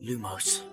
Lumos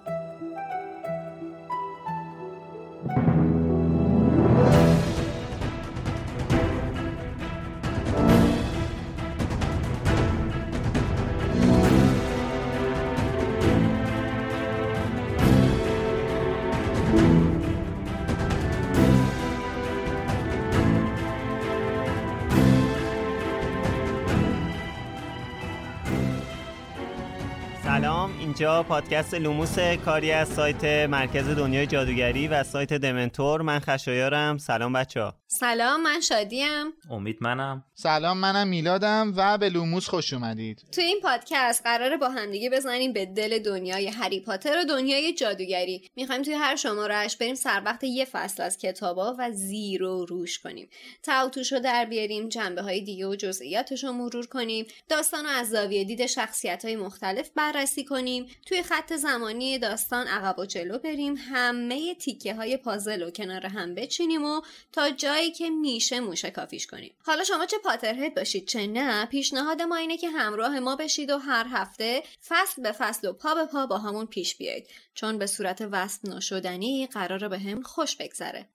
اینجا پادکست لوموس کاری از سایت مرکز دنیای جادوگری و سایت دمنتور. من خشایارم. سلام بچه ها سلام من شادیم. امید منم. سلام منم میلادم و به لوموس خوش اومدید. تو این پادکست قراره با همدیگه بزنیم به دل دنیای هری پاتر و دنیای جادوگری. می‌خوایم توی هر شمارهش بریم سر وقت یه فصل از کتابا و زیر و روش کنیم. ته و توش رو در بیاریم جنبه های دیگه و جزئیاتش رو مرور کنیم. داستان رو از زاویه دید شخصیت های مختلف بررسی کنیم. توی خط زمانی داستان عقب و جلو بریم همه تیکه های پازل رو کنار هم بچینیم و تا جایی که میشه موشه کافیش کنیم. حالا شما چه پاترهد باشید چه نه پیشنهاد ما اینه که همراه ما بشید و هر هفته فصل به فصل و پا به پا با همون پیش بیایید. چون به صورت وصف نشدنی قراره به هم خوش بگذره.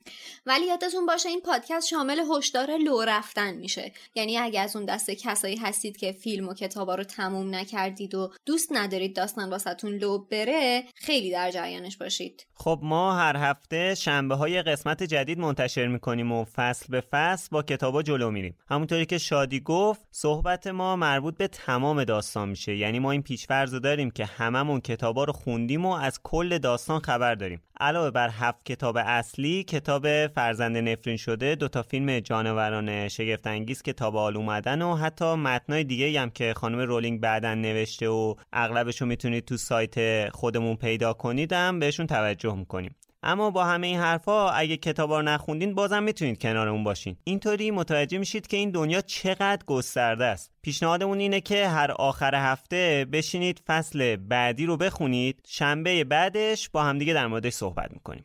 ولی یادتون باشه این پادکست شامل هشدار لو رفتن میشه. یعنی اگه از اون دسته کسایی هستید که فیلم و کتابا رو تموم نکردید و دوست ندارید داستان واسهتون لو بره خیلی در جریانش باشید. خب ما هر هفته شنبه های قسمت جدید منتشر می‌کنیم و فصل به فصل با کتابا جلو میریم. همونطوری که شادی گفت صحبت ما مربوط به تمام داستان میشه. یعنی ما این پیشفرض داریم که هممون کتابا رو خوندیم و از کل داستان خبر داریم. علاوه بر هفت کتاب اصلی کتاب فرزند نفرین شده دو تا فیلم جانوران شگفت انگیز که تا به حال اومدن و حتی متنای دیگه هم که خانم رولینگ بعدن نوشته و اغلبشو می‌تونید تو سایت خودمون پیدا کنیدم بهشون توجه می‌کنیم. اما با همه این حرفا اگه کتابا رو نخوندین بازم می‌تونید کنارمون باشین. اینطوری متوجه میشید که این دنیا چقدر گسترده است. پیشنهادمون اینه که هر آخر هفته بشینید فصل بعدی رو بخونید. شنبه بعدش با همدیگه در موردش صحبت می‌کنیم.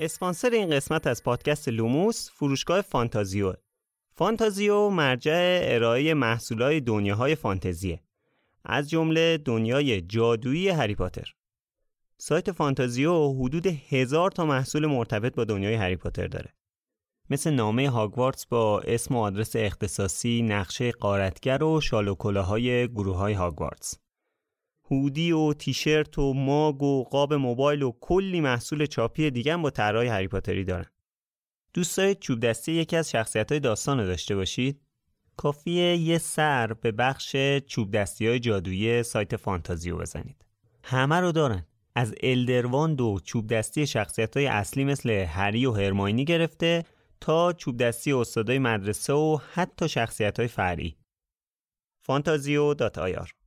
اسپانسر این قسمت از پادکست لوموس فروشگاه فانتازیو. فانتازیو مرجع ارائه محصولات دنیاهای فانتزیه. از جمله دنیای جادویی هری پاتر. سایت فانتازیو حدود هزار تا محصول مرتبط با دنیای هری پاتر داره. مثل نامه هاگوارتس با اسم و آدرس اختصاصی، نقشه غارتگر و شال و کراوات های هاگوارتس. هودی و تیشرت و ماگ و قاب موبایل و کلی محصول چاپی دیگه هم با طرحهای هری پاتری دارن. دوست دارید چوب دستی یکی از شخصیت های داستان رو داشته باشید؟ کافیه یه سر به بخش چوب دستی های جادویی سایت فانتازیو بزنید. همه رو دارن. از الدرواند و چوب دستی شخصیت های اصلی مثل هری و هرماینی گرفته تا چوب دستی استادای مدرسه و حتی شخصیت های فرعی. فانتازیو.ir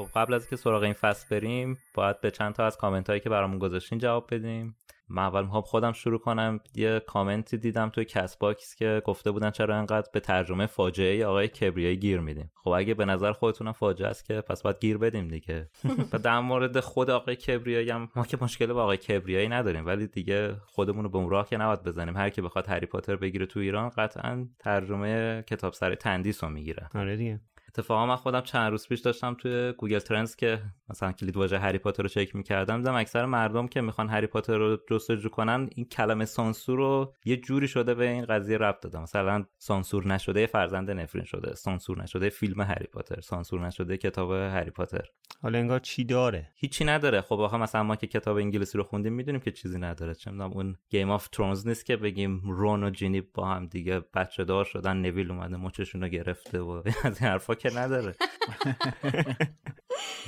خب قبل از که سراغ این فصل بریم باید به چند تا از کامنت هایی که برامون گذاشتین جواب بدیم. من اول می‌خوام خودم شروع کنم. یه کامنتی دیدم توی کست باکس که گفته بودن چرا انقدر به ترجمه فاجعه آقای کبریایی گیر میدیم. خب اگه به نظر خودتونم فاجعه است که پس باید گیر بدیم دیگه. و در مورد خود آقای کبریایی هم ما که مشکل با آقای کبریایی نداریم ولی دیگه خودمون رو به اون راه که نباید بزنیم. هر کی بخواد هری پاتر بگیره تو ایران قطعا ترجمه کتابسرای تندیس رو می‌گیره. آره دیگه. اتفاقا من خودم چند روز پیش داشتم توی Google Trends که مثلا کلید واژه هری پاتر رو چک می‌کردم دیدم اکثر مردم که می‌خوان هری پاتر رو جستجو کنن این کلمه سانسور رو یه جوری شده به این قضیه ربط دادم مثلا سانسور نشده فرزند نفرین شده سانسور نشده فیلم هری پاتر سانسور نشده کتاب هری پاتر. حالا انگار چی داره؟ هیچی نداره. خب آخه مثلا ما که کتاب انگلیسی رو خوندیم می‌دونیم که چیزی نداره. چه می‌دونم اون Game of Thrones نیست که بگیم رون و جینی با هم دیگه بچه دار شدن نویل اومده مچشون رو گرفته و از این حرفا که نداره.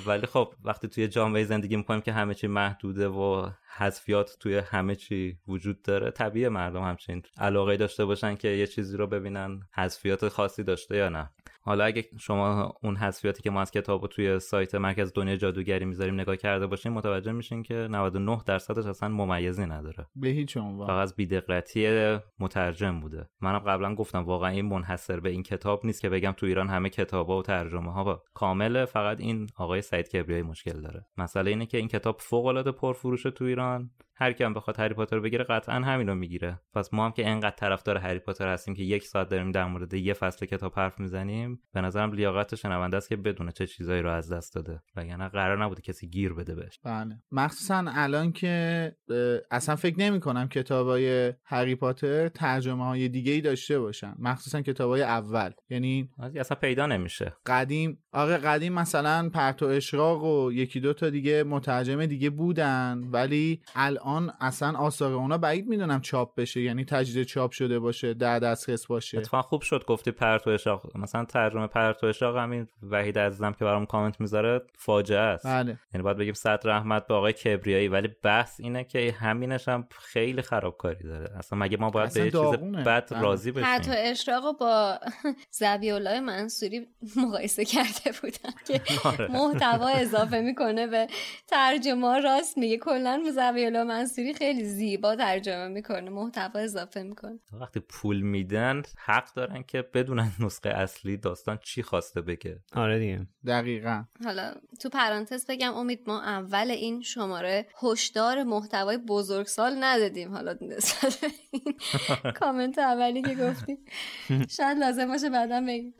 ولی خب وقتی توی جامعه زندگی می‌کنیم که همه چی محدوده و حذفیات توی همه چی وجود داره طبیعه مردم همچین علاقه داشته باشن که یه چیزی رو ببینن حذفیات خاصی داشته یا نه. حالا اگه شما اون حذفیاتی که ما از کتاب توی سایت مرکز دنیا جادوگری می‌ذاریم نگاه کرده باشین متوجه میشین که 99 درصدش اصلا ممیزی نداره. به هیچ عنوان. فقط بیدقتی مترجم بوده. منم قبلا گفتم واقعا این منحصر به این کتاب نیست که بگم تو ایران همه کتابا و ترجمه ها با کامله فقط این آقای سعید کبریایی مشکل داره. مسئله اینه که این کتاب فوق العاده پرفروشه تو ایران. هر کی هم بخواد هری پاتر رو بگیره قطعا همین رو می‌گیره. پس ما هم که انقدر طرفدار هری پاتر هستیم که یک ساعت داریم در مورد یه فصل کتاب حرف می‌زنیم به نظرم لیاقت شنونده است که بدونه چه چیزایی رو از دست داده. وگرنه قرار نبوده کسی گیر بده بهش. بله. مخصوصا الان که اصلا فکر نمی کنم کتابای هری پاتر ترجمه های دیگه ای داشته باشن. مخصوصا کتابای اول. یعنی اصلا پیدا نمیشه. قدیم آره قدیم مثلا پرتو اشراق و یکی دو تا دیگه مترجم دیگه بودن ولی الان اصلا آثار اونا بعید می‌دونم چاپ بشه یعنی تجدید چاپ شده باشه در دسترس باشه. اتفاقا خوب شد گفتی پرتو اشراق. مثلا ترجمه پرتو اشراق همین وحید عزیزم که برام کامنت می‌ذاره فاجعه است. بله. یعنی باید بگیم صد رحمت به آقای کبریایی ولی بحث اینه که همینش هم خیلی خرابکاری داره. اصلا مگه ما باید به چیز بد بله. راضی بشیم؟ پرتو اشراق با زبیالله منصوری مقایسه کرده بودن که محتوا اضافه می‌کنه به ترجمه راست میگه. کلا زبیالله منصوری خیلی زیبا ترجمه می‌کنه محتوا اضافه می‌کنه. وقتی پول میدن حق دارن که بدونن نسخه اصلی داستان چی خواسته بگه. آره دیگه. دقیقا. حالا تو پرانتز بگم امید ما اول این شماره هشدار محتوای بزرگسال ندادیم. حالا نسبت به این کامنت اولی که گفتیم. شاید لازم باشه بعدا بگیم.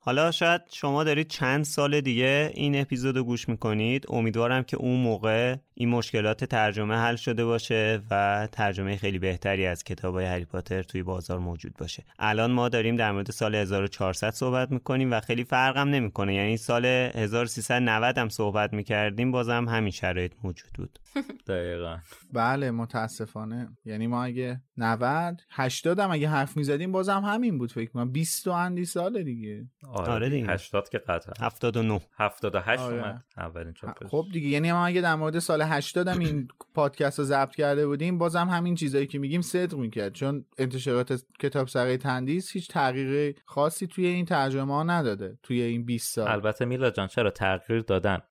حالا شاید شما دارید چند سال دیگه این اپیزودو گوش می‌کنید. امیدوارم که اون موقع این مشکلات ترجمه حل شده باشه و ترجمه خیلی بهتری از کتابای هری پاتر توی بازار موجود باشه. الان ما داریم در مورد سال 1400 صحبت می‌کنیم و خیلی فرقم نمی‌کنه. یعنی سال 1390 هم صحبت می‌کردیم بازم همین شرایط موجود بود. دقیقا. بله متاسفانه. یعنی ما اگه 90 80 هم اگه حرف می‌زدیم بازم همین بود فکر کنم 20 و اندی سال دیگه. آره, آره دیگه. 80 که قطعا. 79 78 آره. اومد اولین چاپش. خب دیگه یعنی ما اگه در مورد سال 80 هم این پادکست رو ضبط کرده بودیم بازم همین چیزایی که میگیم صدق می‌کرد. چون انتشارات کتاب سره تندیس هیچ تغییر خاصی توی این ترجمه ها نداده توی این 20 سال. البته میلا جان چرا تغییر دادن؟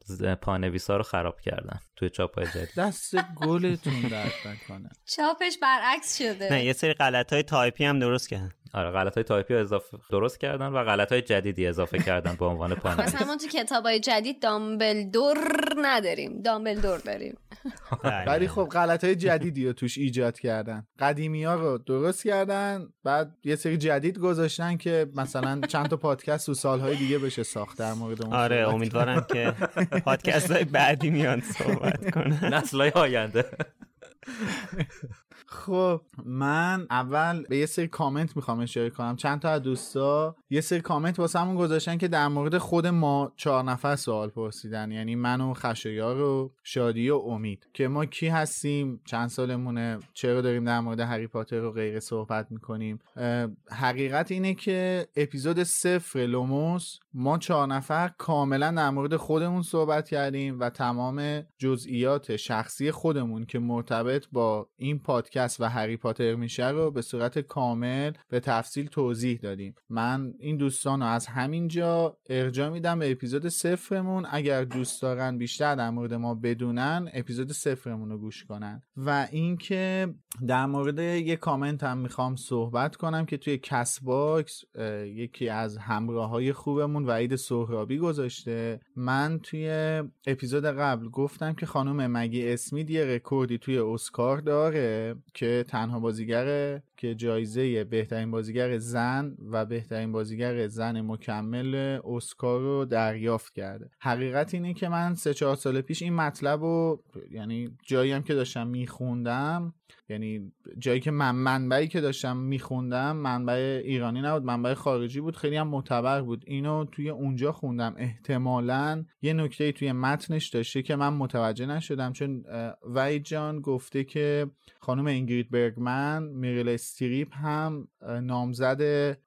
پانویسا رو خراب کردن توی چاپای جدید. دست گلتون درد نکنه. چاپش برعکس شده. نه یه سری غلط های تایپی هم درست کردن. آره غلط های تایپی اضافه درست کردن و غلط های جدیدی اضافه کردن به عنوان پانویس. مثلا ما تو کتاب های جدید دامبلدور نداریم. دامبلدور داریم. ولی خب غلط های جدیدی رو توش ایجاد کردن. قدیمی ها رو درست کردن بعد یه سری جدید گذاشتن که مثلا چند تا پادکست و سالهای دیگه بشه ساخت در مورد اون آره امیدوارم که پادکست های بعدی میان صحبت کنن. نسل های آینده. خب من اول به یه سری کامنت می‌خوام اشاره کنم. چند تا از دوستا یه سری کامنت واسه همون گذاشتن که در مورد خود ما چهار نفر سوال پرسیدن. یعنی من و خشایار و شادی و امید. که ما کی هستیم؟ چند سالمونه؟ چرا داریم در مورد هری پاتر و غیره صحبت می‌کنیم؟ حقیقت اینه که اپیزود صفر لوموس ما چهار نفر کاملا در مورد خودمون صحبت کردیم و تمام جزئیات شخصی خودمون که مرتبط با با این پادکست و هری پاتر میشه رو به صورت کامل به تفصیل توضیح دادیم. من این دوستان رو از همینجا ارجاع میدم به اپیزود صفرمون. اگر دوست دارن بیشتر در مورد ما بدونن اپیزود صفرمون رو گوش کنن. و اینکه در مورد یه کامنت هم می‌خوام صحبت کنم که توی کست باکس یکی از همراه های خوبمون وحید سهرابی گذاشته. من توی اپیزود قبل گفتم که خانم مگی اسمیت یه رکوردی توی اسکار داره که تنها بازیگر که جایزه بهترین بازیگر زن و بهترین بازیگر زن مکمل اسکار رو دریافت کرده. حقیقت اینه که من سه چهار سال پیش این مطلب رو یعنی جایی هم که داشتم میخوندم یعنی جایی که من منبعی که داشتم میخوندم منبع ایرانی نبود منبع خارجی بود خیلی هم معتبر بود. اینو توی اونجا خوندم. احتمالا یه نکته توی متنش داشته که من متوجه نشدم چون وحید جان گفته که خانم اینگرید برگمن میریل استریپ هم نامزد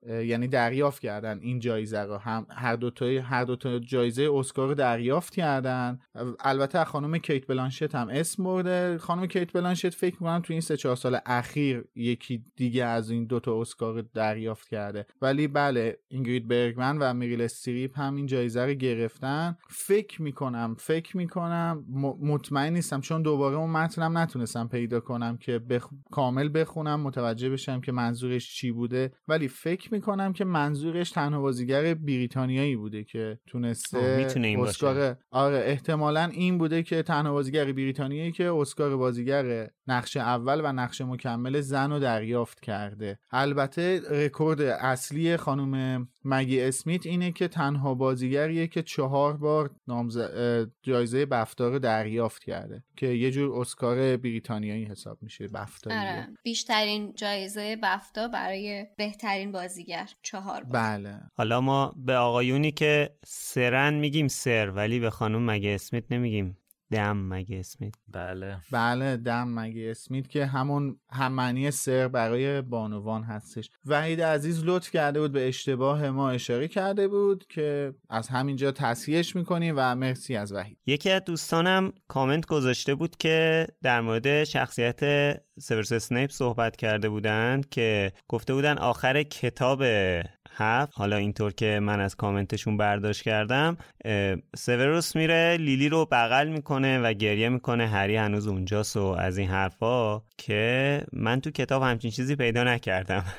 یعنی دریافت کردن این جایزه رو. هم هر دو تا هر دو تا جایزه اسکار رو دریافت کردن. البته خانم کیت بلانشت هم اسم برده. خانم کیت بلانشت فکر می‌کنم تو این سه چهار سال اخیر یکی دیگه از این دوتا اسکار دریافت کرده. ولی بله اینگرید برگمن و میریل استریپ هم این جایزه رو گرفتن. فکر می‌کنم فکر می‌کنم مطمئن نیستم چون دوباره اون متنم نتونستم پیدا کنم که بخ... کامل بخونم. متوجه بشم که منظورش چی بوده؟ ولی فکر می‌کنم که منظورش تنها بازیگر بریتانیایی بوده که تونسته اسکار آره احتمالا این بوده که تنها بازیگر بریتانیایی که اسکار بازیگر نقش اول و نقش مکمل زن رو دریافت کرده. البته رکورد اصلی خانم مگی اسمیت اینه که تنها بازیگریه که چهار بار نامز... جایزه بفتا رو دریافت کرده که یه جور اسکار بریتانیایی حساب میشه بفتا آره. بیشترین جایزه بفتا برای بهترین بازیگر چهار بار. بله. حالا ما به آقایونی که سرن میگیم سر ولی به خانم مگی اسمیت نمیگیم؟ dame مگی اسمیت؟ بله. بله dame مگی اسمیت که همون هم معنی سر برای بانوان هستش. وحید عزیز لطف کرده بود به اشتباه ما اشاره کرده بود که از همینجا تصحیحش می‌کنیم و مرسی از وحید. یکی از دوستانم کامنت گذاشته بود که در مورد شخصیت سیورس اسنیپ صحبت کرده بودند که گفته بودن آخر کتاب هفت. حالا اینطور که من از کامنتشون برداشت کردم سیوروس میره لیلی رو بغل می‌کنه و گریه می‌کنه. هری هنوز اونجاست و از این حرفا که من تو کتاب همچین چیزی پیدا نکردم.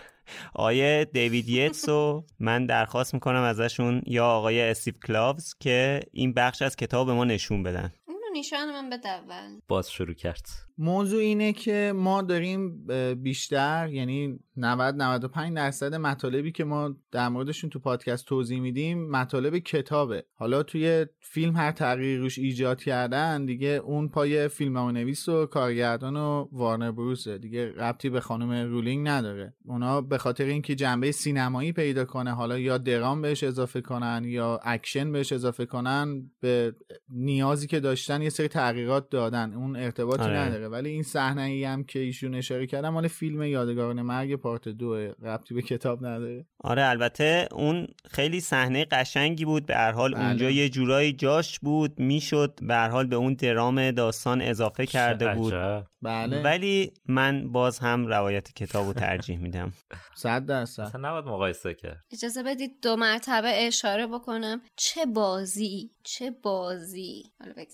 آقای دیوید یتس رو من درخواست می‌کنم ازشون یا آقای استیو کلاوز که این بخش از کتاب به ما نشون بدن. نشان من بده باز شروع کرد. موضوع اینه که ما داریم بیشتر یعنی 90 95 درصد مطالبی که ما در موردشون تو پادکست توضیح میدیم مطالب کتابه. حالا توی فیلم هر تغییری روش ایجاد کردن دیگه اون پای فیلمنامه نویس و کارگردان و وارنر بروسه. دیگه ربطی به خانم رولینگ نداره. اونا به خاطر اینکه جنبه سینمایی پیدا کنه حالا یا درام بهش اضافه کنن یا اکشن بهش اضافه کنن به نیازی که داشتن یه سری تغییرات دادن. اون ارتباطی آره. نداره. ولی این صحنه ای هم که ایشون اشاره کردم مال فیلم یادگاران مرگ part دو ربطی به کتاب نداره. آره البته اون خیلی صحنه قشنگی بود. به هر حال بله. اونجا یه جورایی جاش بود می‌شد. به هر حال به اون درام داستان اضافه کرده بود. بله. ولی من باز هم روایت کتاب رو ترجیح میدم. صد درصد. اصلا نباید مقایسه کرد. اجازه بدید دو مرتبه اشاره بکنم. چه بازی؟ چه بازی؟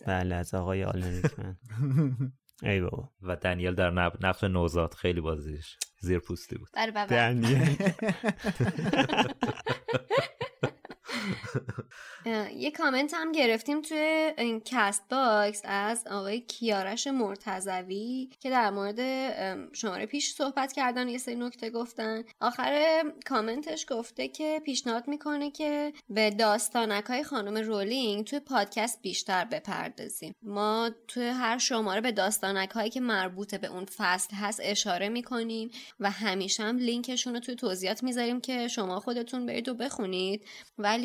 بله از آقای آلن ریکمن ای بابا. و دنیل در نقش نوزاد خیلی بازیش زیر پوستی بود بله دنیل. یه کامنت هم گرفتیم توی این کست باکس از آقای کیارش مرتضوی که در مورد شماره پیش صحبت کردن یه سری نکته گفتن. آخر کامنتش گفته که پیشنهاد می‌کنه که به داستانک های خانم رولینگ توی پادکست بیشتر بپردازیم. ما توی هر شماره به داستانک هایی که مربوط به اون فصل هست اشاره می‌کنیم و همیشه هم لینکشون رو توی توضیحات می‌ذاریم که شما خودتون برید و بخونید. ولی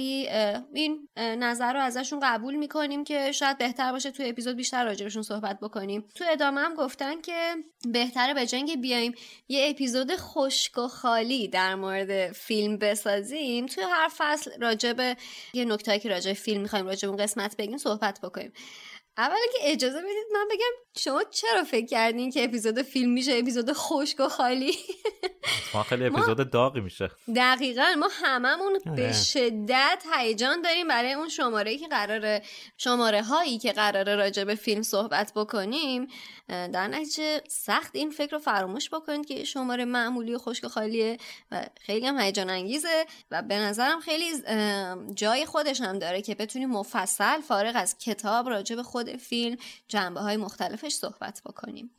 این نظر رو ازشون قبول می‌کنیم که شاید بهتر باشه توی اپیزود بیشتر راجبشون صحبت بکنیم. تو ادامه هم گفتن که بهتره به جنگ بیایم. یه اپیزود خشک و خالی در مورد فیلم بسازیم. توی هر فصل راجب یه نکتهایی که راجب فیلم می‌خوایم راجب اون قسمت بگیم صحبت بکنیم. اول که اجازه بدید من بگم شما چرا فکر کردین که اپیزود فیلم میشه اپیزود خشک و خالی؟ ما خیلی اپیزود داغی میشه. دقیقا ما هممون آره. به شدت هیجان داریم برای اون شماره که قراره شماره هایی که قراره راجع به فیلم صحبت بکنیم. در نتیجه سخت این فکر رو فراموش بکنید که شماره معمولی و خشک و خالیه و خیلی هم هیجان انگیزه و به نظرم خیلی جای خودش هم داره که بتونیم مفصل فارغ از کتاب راجع به خود فیلم جنبه های مختلفش صحبت بکنیم.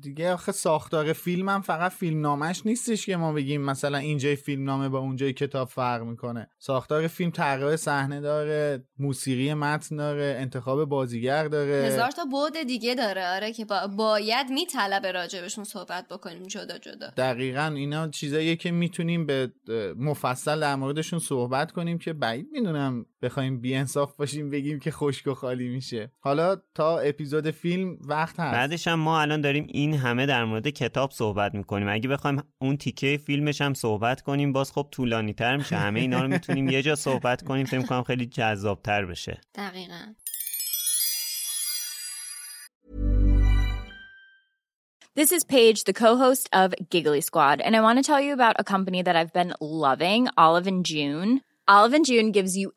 دیگه آخه ساختار فیلم هم فقط فیلم نامش نیستش که ما بگیم مثلا اینجای فیلم نامه با اونجای کتاب فرق می‌کنه. ساختار فیلم طراح صحنه داره موسیقی متن داره انتخاب بازیگر داره. هزار تا بعد دیگه داره آره که با- باید میطلبه راجبشون صحبت بکنیم جدا جدا. دقیقا اینا چیزاییه که می‌تونیم به مفصل در موردشون صحبت کنیم که بعید می‌دونم بخوایم بیانصاف باشیم بگیم که خشک و خالی میشه. حالا تا اپیزود فیلم وقت هست. بعدش هم ما الان داریم این همه در مورد کتاب صحبت می‌کنیم. اگه بخوایم اون تیکه فیلمش هم صحبت کنیم باز خب طولانی تر میشه. همه اینا رو می‌تونیم یه جا صحبت کنیم. فکر کنم خیلی جذاب تر بشه. دقیقا. This is Paige, the co-host of Giggly Squad, and I want to tell you about a company that I've been loving, Olive and June. Olive and June gives you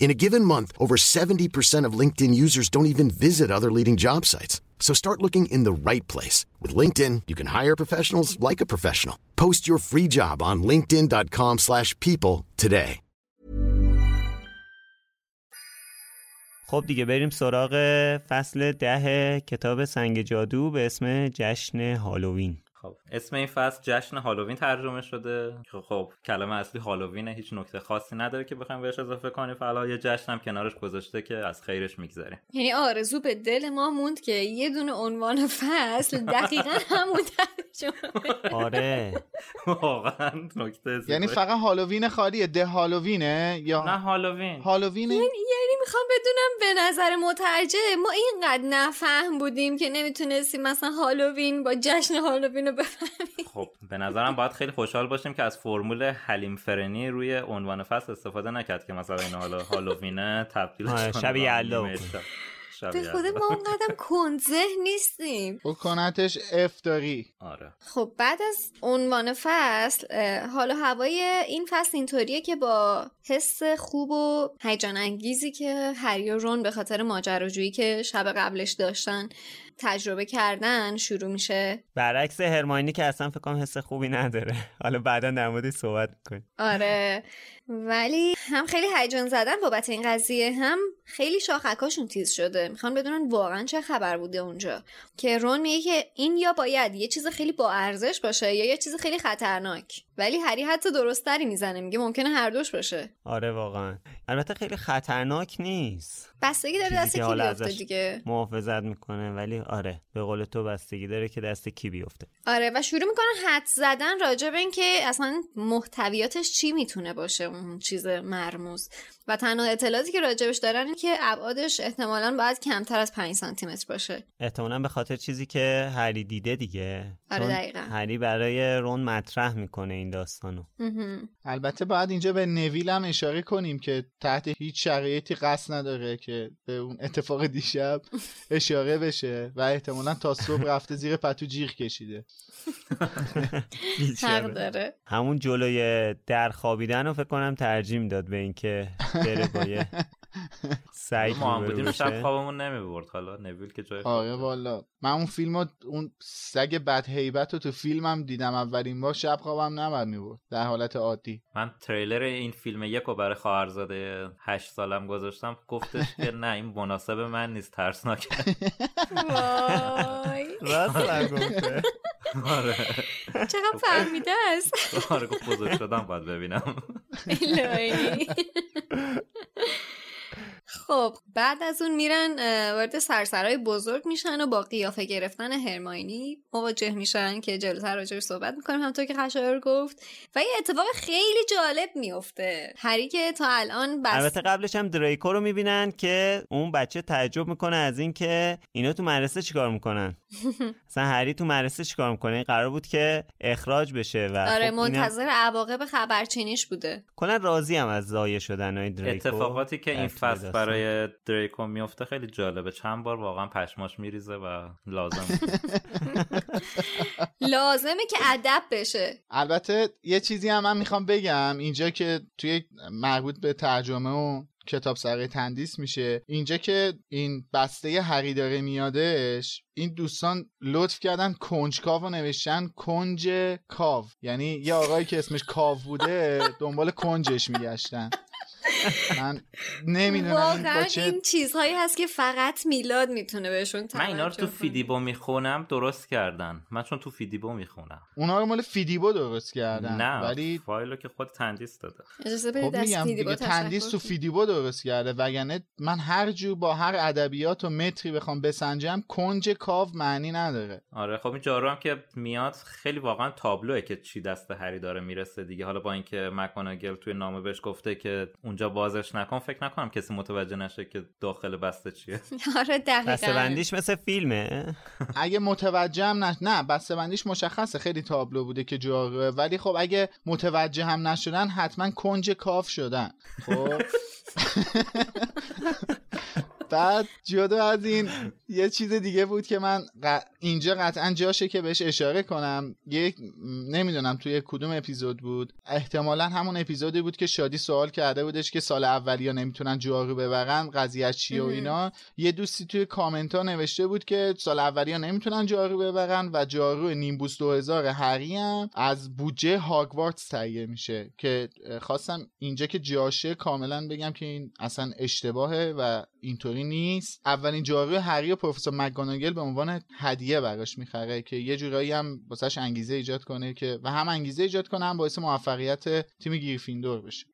In a given month, over 70% of LinkedIn users don't even visit other leading job sites. So start looking in the right place. With LinkedIn, you can hire professionals like a professional. Post your free job on linkedin.com slash people today. خب دیگه بریم سراغ فصل ده کتاب سنگ جادو به اسم جشن هالووین خب. اسم این فصل جشن هالووین ترجمه شده. که خب کلمه اصلی هالووینه هیچ نکته خاصی نداره که بخوایم بهش اضافه کنیم. فعلا یه جشن هم کنارش گذاشته که از خیرش میگذریم. یعنی آرزو به دل ما موند که یه دونه عنوان فصل دقیقا همون ترجمه. آره. واقعا نکته یعنی. فقط هالووین خالیه ده هالووینه یا نه هالووین. هالووینه یعنی یعنی می‌خوام بدونم به نظر مترجم ما اینقدر نفهم بودیم که نمی‌تونستیم مثلا هالووین با جشن هالووین رو بفهمیم. خب به نظرم باید خیلی خوشحال باشیم که از فرمول حلیم فرنی روی عنوان فصل استفاده نکرد که مثلا این حالا هالووینه تبدیل آره، شب یلدا به خود. ما اونقدر کنزه نیستیم. بکنتش افتاری آره. خب بعد از عنوان فصل اه، حال و هوای این فصل اینطوریه که با حس خوب و هیجان انگیزی که هری و رون به خاطر ماجراجویی که شب قبلش داشتن تجربه کردن شروع میشه. برعکس هرماینی که اصلا فکر کنم حس خوبی نداره. حالا بعدا در موردش صحبت می‌کنیم. آره. ولی هم خیلی هیجان زدن بابت این قضیه هم خیلی شاخکاشون تیز شده. می‌خوان بدونن واقعا چه خبر بوده اونجا. که رون میگه که این یا باید یه چیز خیلی با ارزش باشه یا یه چیز خیلی خطرناک. ولی هری حتی درستتری می‌زنه میگه ممکنه هر دوش باشه. آره واقعا. البته خیلی خطرناک نیست. بستگی داره دست کی بیفته دیگه. محافظت می‌کنه ولی آره به قول تو بستگی داره که دست کی بیفته. آره و شروع می‌کنن حد زدن راجع به اینکه اصلا محتویاتش چی می‌تونه باشه. اون چیز مرموز. و تنها اطلاعاتی که راجبش دارن این که ابعادش احتمالا باید کمتر از 5 سانتی متر باشه. احتمالا به خاطر چیزی که هری دیده دیگه. آره، دقیقاً. هری برای رون مطرح می‌کنه این داستانو. البته باید اینجا به نویل هم اشاره کنیم که تحت هیچ شرایطی قصد نداره که به اون اتفاق دیشب اشاره بشه و احتمالا تا صبح رفته زیر پتو جیغ کشیده حق داره همون جلوی در خوابیدن رو فکر کنم ترجیح می‌داد به اینکه بره با یه سعید ما هم بودیم. شب خوابمون نمی‌برد. حالا نویل که جای آره. والا. من اون فیلم رو- اون سگ بد هیبت رو تو فیلمم دیدم اولین بار شب خوابم نبر می‌برد. در حالت عادی. من تریلر این فیلم یک رو برای خواهرزاده هشت سالم گذاشتم. گفتش که نه این مناسب من نیست ترسناکه وای. راست گفته آره. چقدر فهمیده است. آره گفت بزرگ شدم باید ببینم. الهی. خب بعد از اون میرن وارد سرسرای بزرگ میشن و با قیافه گرفتن هرماینی مواجه میشن که جلوتر راجعش صحبت می‌کنیم همونطور که خشایار گفت. و یه اتفاق خیلی جالب میفته هری که تا الان بس البته قبلش هم دریکو رو می‌بینن که اون بچه تعجب می‌کنه از این که اینا تو مدرسه چیکار می‌کنن. مثلا هری تو مدرسه چیکار می‌کنه؟ قرار بود که اخراج بشه و آره خب منتظر عواقب خبرچینیش بوده. کلا راضی هم از ضایع شدن های دریکو اتفاقاتی که این فصل. برای دریکو میفته خیلی جالبه. چند بار واقعا پشماش میریزه و لازم لازمه که ادب بشه. البته یه چیزی هم من می‌خوام بگم. اینجا که توی مربوط به ترجمه و کتاب سرقه تندیس میشه اینجا که این بسته هری داره میادش این دوستان لطف کردن کنجکاو رو نوشتن. کنج کاو. یعنی یه آقایی که اسمش کاو بوده دنبال کنجش میگشتن. من نمی‌دونم این با واقعا چه این چیزهایی هست که فقط میلاد می‌تونه بهشون من اینا رو تو. فیدیبو می‌خونم درست کردن من چون تو فیدیبو می‌خونم اونا رو مال فیدیبو درست کردن نه ولی فایلو که خود تندیس داده اجازه بدید خب میگم دیگه تندیس تو. فیدیبو درست کرده وگرنه من هر جو با هر ادبیات و متری بخوام بسنجم کنج کاو معنی نداره آره خب این جارو هم که میاد خیلی واقعا تابلوه که چی دست هری داره می‌رسه دیگه حالا با اینکه مک گوناگل توی نامه بهش گفته که اونجا بازش نکن فکر نکنم کسی متوجه نشه که داخل بسته چیه. آره دقیقا. بسته بندیش مثل فیلمه. اگه متوجه هم نش... نه بسته بندیش مشخصه خیلی تابلو بوده که جاروه ولی خب اگه متوجه هم نشدن حتما کنج کاف شدن. خب؟ بعد جدا از این یه چیز دیگه بود که من ق- اینجا قطعا جاشه که بهش اشاره کنم. یک نمی‌دونم توی کدوم اپیزود بود. احتمالا همون اپیزودی بود که شادی سوال کرده بودش که سال اولیا نمی‌تونن جارو ببرن قضیه چیه و. اینا. یه دوستی توی کامنت ها نوشته بود که سال اولیا نمی‌تونن جارو ببرن و جارو نیمبوس 2000 هری هم از بودجه هاگوارتس تهیه میشه. که خواستم اینجا که جاشه کاملا بگم که این اصلا اشتباهه و اینطوری نیست. اولین جارو هری و پروفسور مکگوناگل به عنوان هدیه براش می‌خره که یه جورایی هم واسش انگیزه ایجاد کنه که و هم انگیزه ایجاد کنه هم باعث موفقیت تیم گریفیندور بشه.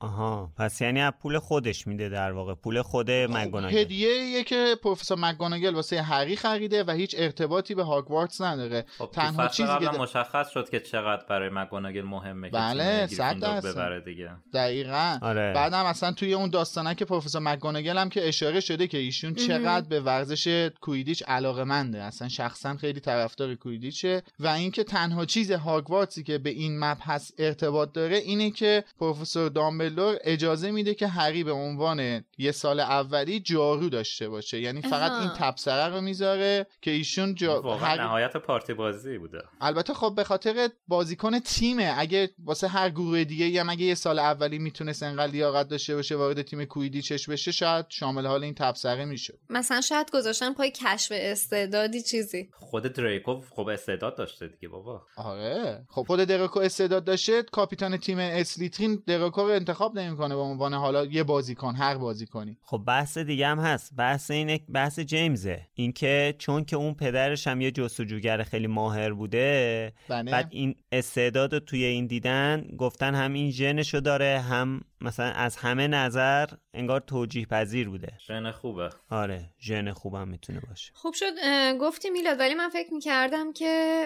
آها. پس یعنی از پول خودش میده در واقع. پول خود مگوناگل هدیه یه که پروفسور مکگوناگل واسه هری خریده و هیچ ارتباطی به هاگوارتس نداره. خب تنها چیزی که مشخص شد که چقدر برای مکاناگل مهمه بله، که. ببره دیگه. دقیقا. آره. بعدم اصلا توی اون داستانه که پروفسور مکگوناگل هم که اشاره شده که ایشون چقدر به ورزش کویدیچ علاقه منده. اصلا شخصا خیلی طرفدار کویدیچه. و اینکه تنها چیز هاگوارتسی که به این مبحث ارتباط داره اینه که پروفسور دامبلدور اجازه میده که هری به عنوان یه سال اولی جارو داشته باشه. یعنی فقط. این تبصره رو می‌ذاره که ایشون جا... واقعا هری- نهایت پارتی بازی بوده. البته خب به خاطر بازیکن تیمه. اگه واسه هر گروه دیگه هم اگه یه سال اولی می‌تونست انقدر لیاقت داشته باشه وارد تیم کویدیچش بشه شاید شامل حال این تبصره می‌شد مثلا شاید گذاشتن پای کشف استعدادی چیزی. خود دریکو خب استعداد داشته دیگه بابا. آره. خب خود دراکو استعداد داشته کاپیتان تیم اسلیترین دراکو رو انتخاب نمی‌کنه به عنوان حالا یه بازیکن هر بازیکنی. خب بحث دیگه هم هست. بحث اینه بحث جیمزه. اینکه چون که اون پدرش هم یه جستجوگر خیلی ماهر بوده بله. بعد این استعداد رو توی این دیدن گفتن هم این ژنشو داره هم مثلا از همه نظر انگار توجیه پذیر بوده. ژن خوبه. آره ژن خوبم می‌تونه باشه. خوب شد گفتی میلاد ولی من فکر می‌کردم که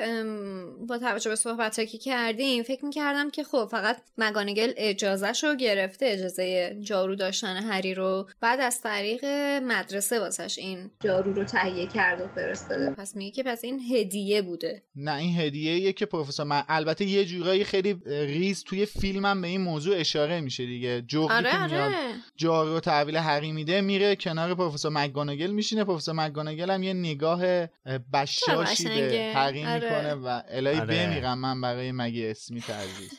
با توجه به صحبت که کردیم فکر می‌کردم که خب فقط مگانگل اجازهش رو گرفته اجازه جارو داشتن هری رو بعد از طریق مدرسه واسش این جارو رو تهیه کرد و فرستاده. پس میگه که پس این هدیه بوده. نه این هدیه که پروفسور من البته یه جورایی خیلی ریز توی فیلمم به این موضوع اشاره میشه دیگه. جغدی آره که میاد رو تحویل هری میده میره کنار پروفسور مکگوناگل میشینه پروفسور مکگوناگل هم یه نگاه اه، بشاشی به. هری آره. می‌کنه و الهی آره. بمیرم من برای مگی اسمیت عزیز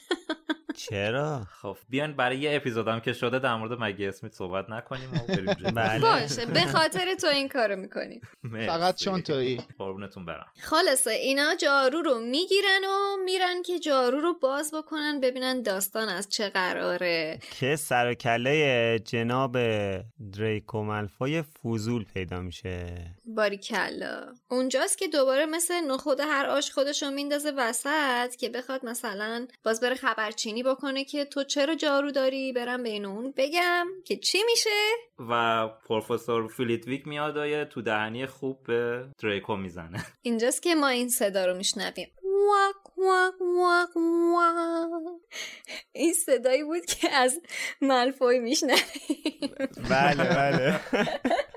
چرا؟ خب بیان برای یه اپیزودم که شده در مورد مگی اسمیت صحبت نکنیم و. بله. باشه به خاطر تو این کارو می‌کنیم مرسی. فقط چون تویی. قربونتون برم. خلاصه اینا جارو رو می‌گیرن و میرن که جارو رو باز بکنن ببینن داستان از چه قراره. که سر و کله جناب دریکو ملفای فوزول پیدا میشه. باریکلا. اونجاست که دوباره مثل نخود هر آش خودش رو میندازه وسط که بخواد مثلا باز بره خبرچینی بکنه که تو چرا جارو داری؟ برم بین اون بگم که چی میشه؟ و پروفسور فیلیتویک میاد و تو دهنی خوب به دریکو می‌زنه. اینجاست که ما این صدا رو میشنویم. واک واک واک واک. این صدایی بود که از ملفوی میشنویم. بله بله.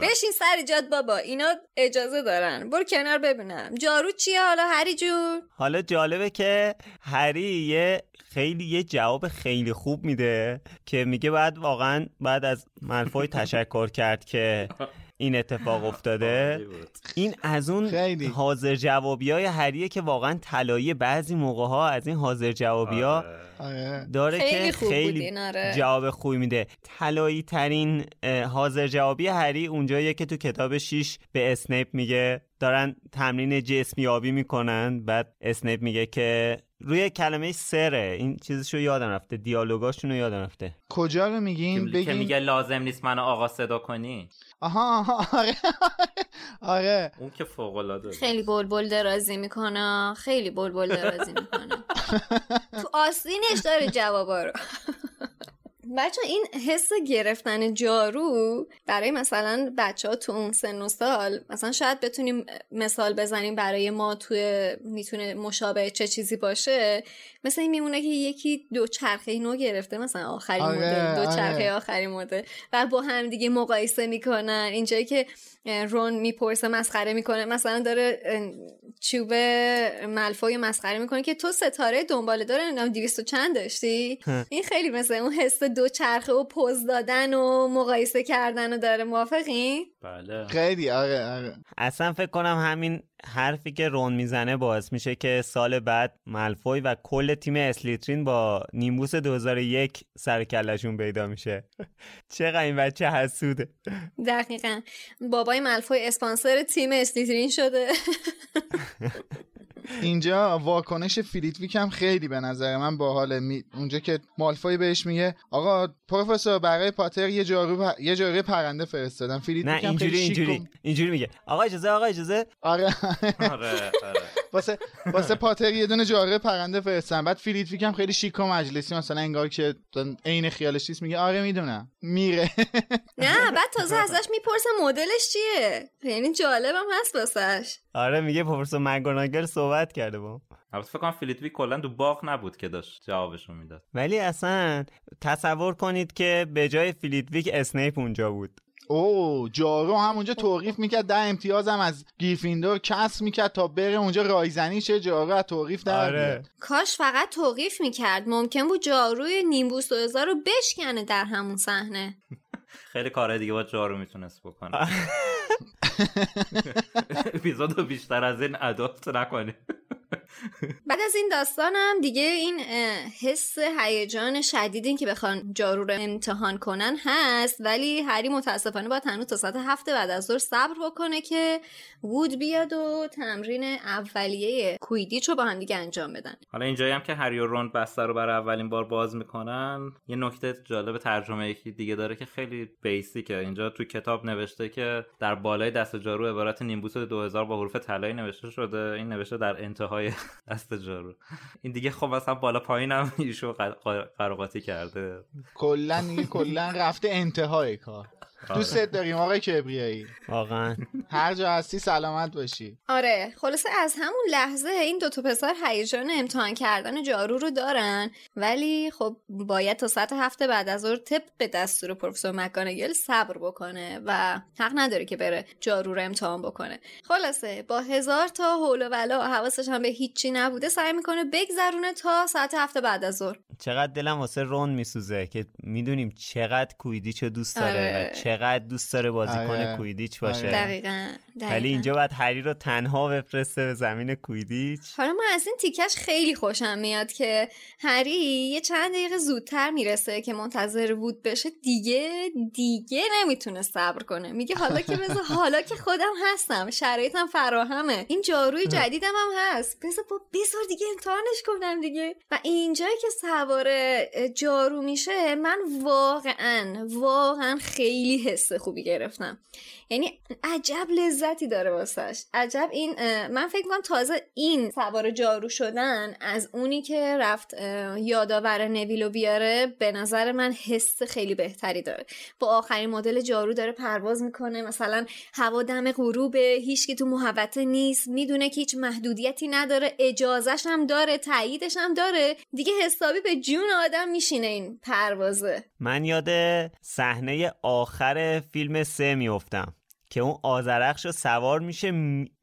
بشین سر جاد بابا اینا اجازه دارن. برو کنار ببینم. جارو چیه حالا هری جون؟ حالا جالبه که هری یه خیلی یه جواب خیلی خوب میده که میگه بعد واقعا بعد از ملفوی تشکر کرد که این اتفاق افتاده. این از اون خیلی. حاضر جوابی های هریه که واقعا طلایی بعضی موقع ها از این حاضر جوابی ها آره. آره. داره خیلی که خیلی آره. جواب خوبی میده طلایی ترین حاضر جوابی هری اونجاییه که تو کتاب 6 به اسنیپ میگه دارن تمرین جسمی آبی می‌کنن. بعد اسنیپ میگه که روی کلمه سره. این چیزشو یادم رفته. دیالوگاشونو یادم رفته. کجا رو میگیم؟ که بگیم؟ میگه لازم نیست منو آقا صدا کنی. آها آها آره آره. اون که فوق العاده خیلی بلبل درازی می‌کنه. خیلی بلبل درازی می‌کنه. تو آستینش داره جوابا رو. بچه این حس گرفتن جارو برای مثلا بچه ها تو اون سن و سال مثلا شاید بتونیم مثال بزنیم برای ما توی می‌تونه مشابه چه چیزی باشه. مثل این میمونه که یکی دو چرخه نو گرفته مثلا آخرین آره، مدل دو آره. چرخه آخرین مدل و با هم دیگه مقایسه می‌کنن. اینجایی که رون می‌پرسه مسخره می‌کنه مثلا داره چوب ملفوی مسخره می‌کنه که تو ستاره دنباله داره نمی‌دونم 200 و چند داشتی؟ این خیلی مثل اون حس دو چرخه و پوز دادن و مقایسه کردن و داره موافقی؟ بله. خیلی آره آره. اصلا فکر کنم همین حرفی که رون می‌زنه باعث میشه که سال بعد ملفوی و کل تیم اسلیترین با نیمبوس 2001 سر کلشون پیدا میشه. چقدر این بچه حسوده. دقیقا. بابای مالفوی اسپانسر تیم اسلیترین شده. اینجا واکنش فلیتویک هم خیلی به نظر من باحاله. می... اونجا که مالفوی بهش میگه آقا پروفسور برای پاتر یه جارو پ... یه جارو پرنده فرستادم. نه فلیتویک هم اینجوری اینجوری اینجوری میگه. آقا اجازه آقا اجازه. آره. آره آره. واسه واسه پاتر یه دونه جارو پرنده فرستادم بعد فلیتویک هم خیلی شیک و مجلسی مثلا انگار که عین خیالش نیست میگه آره می‌دونم. میره. نه بعد تازه ازش می‌پرسه مدلش چیه؟ یعنی جالبم هست واسش. آره میگه پروفسور مک گوناگل صحبت کرده با. البته فکر کنم فلیتویک کلا تو باغ نبود که داشت جوابشو می‌داد. ولی اصلا تصور کنید که به جای فلیتویک اسنیپ اونجا بود. او جارو هم اونجا توقیف می‌کرد ده امتیاز هم از گریفیندور کسر می‌کرد تا بره اونجا رایزنی شه جارو از توقیف در آره. کاش فقط توقیف می‌کرد. ممکن بود جاروی نیمبوس 2000 رو بشکنه در همون صحنه. خیلی کارهای دیگه با جارو می‌تونست بکنه. اپیزودو بیشتر از این اداپت نکنه بعد از این داستانم دیگه این حس هیجان شدیدی که بخوان جارو رو امتحان کنن هست ولی هری متاسفانه باید هنوز تا ساعت هفته بعد از ظهر صبر بکنه که وود بیاد و تمرین اولیه کویدیچ رو با هم دیگه انجام بدن. حالا اینجایی هم که هری و رون بسته رو برای اولین بار باز می‌کنن یه نکته جالب ترجمه یکی دیگه داره که خیلی بیسیکه اینجا تو کتاب نوشته که در بالای دست جارو عبارت نیمبوس 2000 با حروف طلایی نوشته شده. این نوشته در انتهای دست جارو. این دیگه خب مثلا بالا پایینم ایشو قر- قراقاتی کرده. کلا کلا رفته انتهای کار. دوست داریم آقای کبریایی. واقعا. هر جا هستی سلامت باشی. آره خلاصه از همون لحظه این دوتا پسر هیجان امتحان کردن جارو رو دارن. ولی خب باید تا ساعت هفته بعد از ظهر طبق دستور پروفسور مکانگل صبر بکنه و حق نداره که بره جارو رو امتحان بکنه. خلاصه با هزار تا حول و ولا حواسش هم به هیچی نبوده سعی می‌کنه بگذرونه تا ساعت هفته بعد از ظهر. چقدر دلم واسه رون میسوزه که می‌دونیم چقدر کویدیچو دوست داره آره. و چقدر چقدر دوست داره بازیکن آره. کویدیچ آره. باشه دقیقا, دقیقاً. ولی اینجا باید هری رو تنها بفرسته به زمین کویدیچ. حالا من از این تیکش خیلی خوشم میاد که هری یه چند دقیقه زودتر می‌رسه که منتظر وود بشه. دیگه دیگه نمی‌تونه صبر کنه. میگه حالا که بذار حالا که خودم هستم شرایطم فراهمه. این جاروی جدیدم هم هست. بذار با بذار دیگه امتحانش کنم دیگه. و اینجایی که سوار جارو میشه من واقعا واقعا خیلی حس خوبی گرفتم. یعنی عجب لذتی داره واسش. عجب این من فکر کنم تازه این سوار جارو شدن از اونی که رفت یادآور نویلو بیاره به نظر من حس خیلی بهتری داره. با آخرین مدل جارو داره پرواز می‌کنه. مثلا هوا دم غروبه هیچ که تو محوطه نیست می‌دونه که هیچ محدودیتی نداره اجازش هم داره تاییدش هم داره. دیگه حسابی به جون آدم میشینه این پروازه. من یاد صحنه آخر فیلم سه میفتم که اون آزرخش رو سوار میشه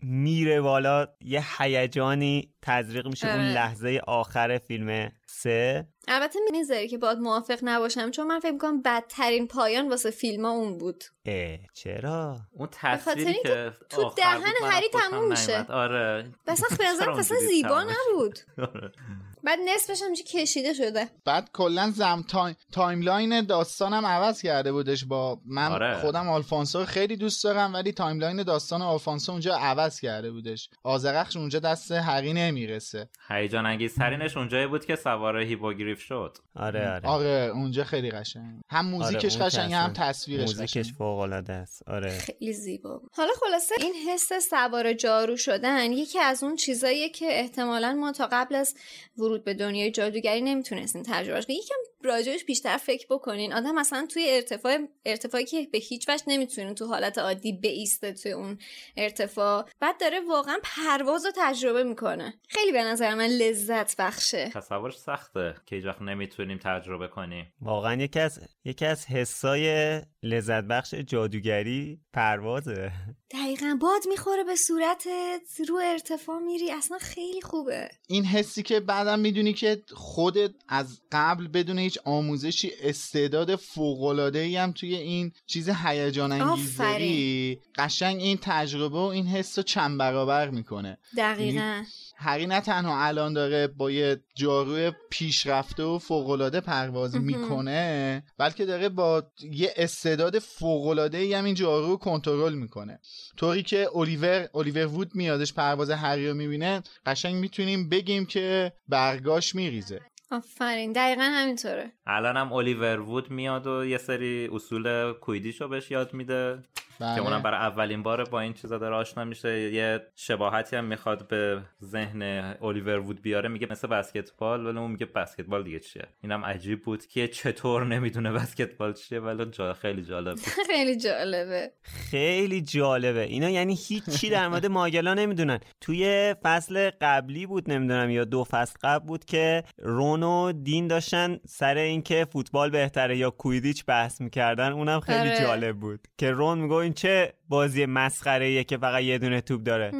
میره بالا یه هیجانی تزریق میشه اون لحظه آخر فیلم سه. البته می‌ذاری که باید موافق نباشم چون من فکر می‌کنم بدترین پایان واسه فیلم ها اون بود. اه چرا؟ اون تصویری که تو دهن هری تموم میشه. آره. بس به اصلا زیبا نبود. بعد نصفش هم کشیده شده. بعد کلا زم time timeline داستانم عوض کرده بودش با من آره. خودم آلفونسو خیلی دوست دارم ولی timeline داستان آلفونسو اونجا عوض کرده بودش. آذرخش اونجا دست هری نمی‌رسه. هیجان انگیزترینش اونجایی بود که سوار هیپوگریف شد. آره آره. آره اونجا خیلی قشنگ. هم موزیکش آره قشنگ هم تصویرش موزیکش قشنگ فوق العاده است. آره. خیلی زیبا. حالا خلاصه این حس سوار جارو شدن یکی از اون چیزاییه که احتمالا ما تا قبل از ورود به دنیای جادوگری نمی‌تونستیم تجربهش کنیم یکم راجعش بیشتر فکر بکنین. آدم مثلا توی ارتفاع ارتفاعی که به هیچ وجه نمی‌تونه تو حالت عادی بیسته توی اون ارتفاع. بعد داره واقعا پرواز رو تجربه می‌کنه. خیلی به نظر من لذت بخشه. تصورش سخته که هیچ وقت نمی‌تونیم تجربه کنیم. واقعا یکی از یکی از حسای لذت بخش جادوگری پروازه. دقیقا باد می‌خوره به صورتت رو ارتفاع میری اصلا خیلی خوبه. این حسی که بعدم می‌دونی که خودت از قبل بدون هیچ آموزشی استعداد فوقالعاده ای هم توی این چیز هیجان انگیز داری قشنگ این تجربه و این حس رو چند برابر می‌کنه. دقیقا. هری نه تنها الان داره با یه جاروی پیشرفته و فوقالعاده پرواز می‌کنه بلکه داره با یه استعداد فوقالعاده ای هم این جارو رو کنترل می‌کنه. طوری که اولیور اولیور وود میادش پرواز هری رو می‌بینه قشنگ می‌تونیم بگیم که برگاش میریزه. آفرین دقیقا همینطوره. الان هم اولیور وود میاد و یه سری اصول کویدیشو بهش یاد میده. بله. که اونم برای اولین بار با این چیزا داره آشنا میشه. یه شباهتی هم می‌خواد به ذهن الیور وود بیاره. میگه مثل بسکتبال ولی اون میگه بسکتبال دیگه چیه؟ اینم عجیب بود که چطور نمی‌دونه بسکتبال چیه ولی جا خیلی جالب بود. خیلی جالبه. خیلی جالبه. اینا یعنی هیچی در مورد ماگلا نمی‌دونن. توی فصل قبلی بود نمی‌دونم یا دو فصل قبل بود که رون و دین داشتن سر اینکه فوتبال بهتره یا کویدیچ بحث می‌کردن. اونم خیلی آره. جالب بود. که رون میگه این چه بازی مسخره ایه که فقط یه دونه توپ داره؟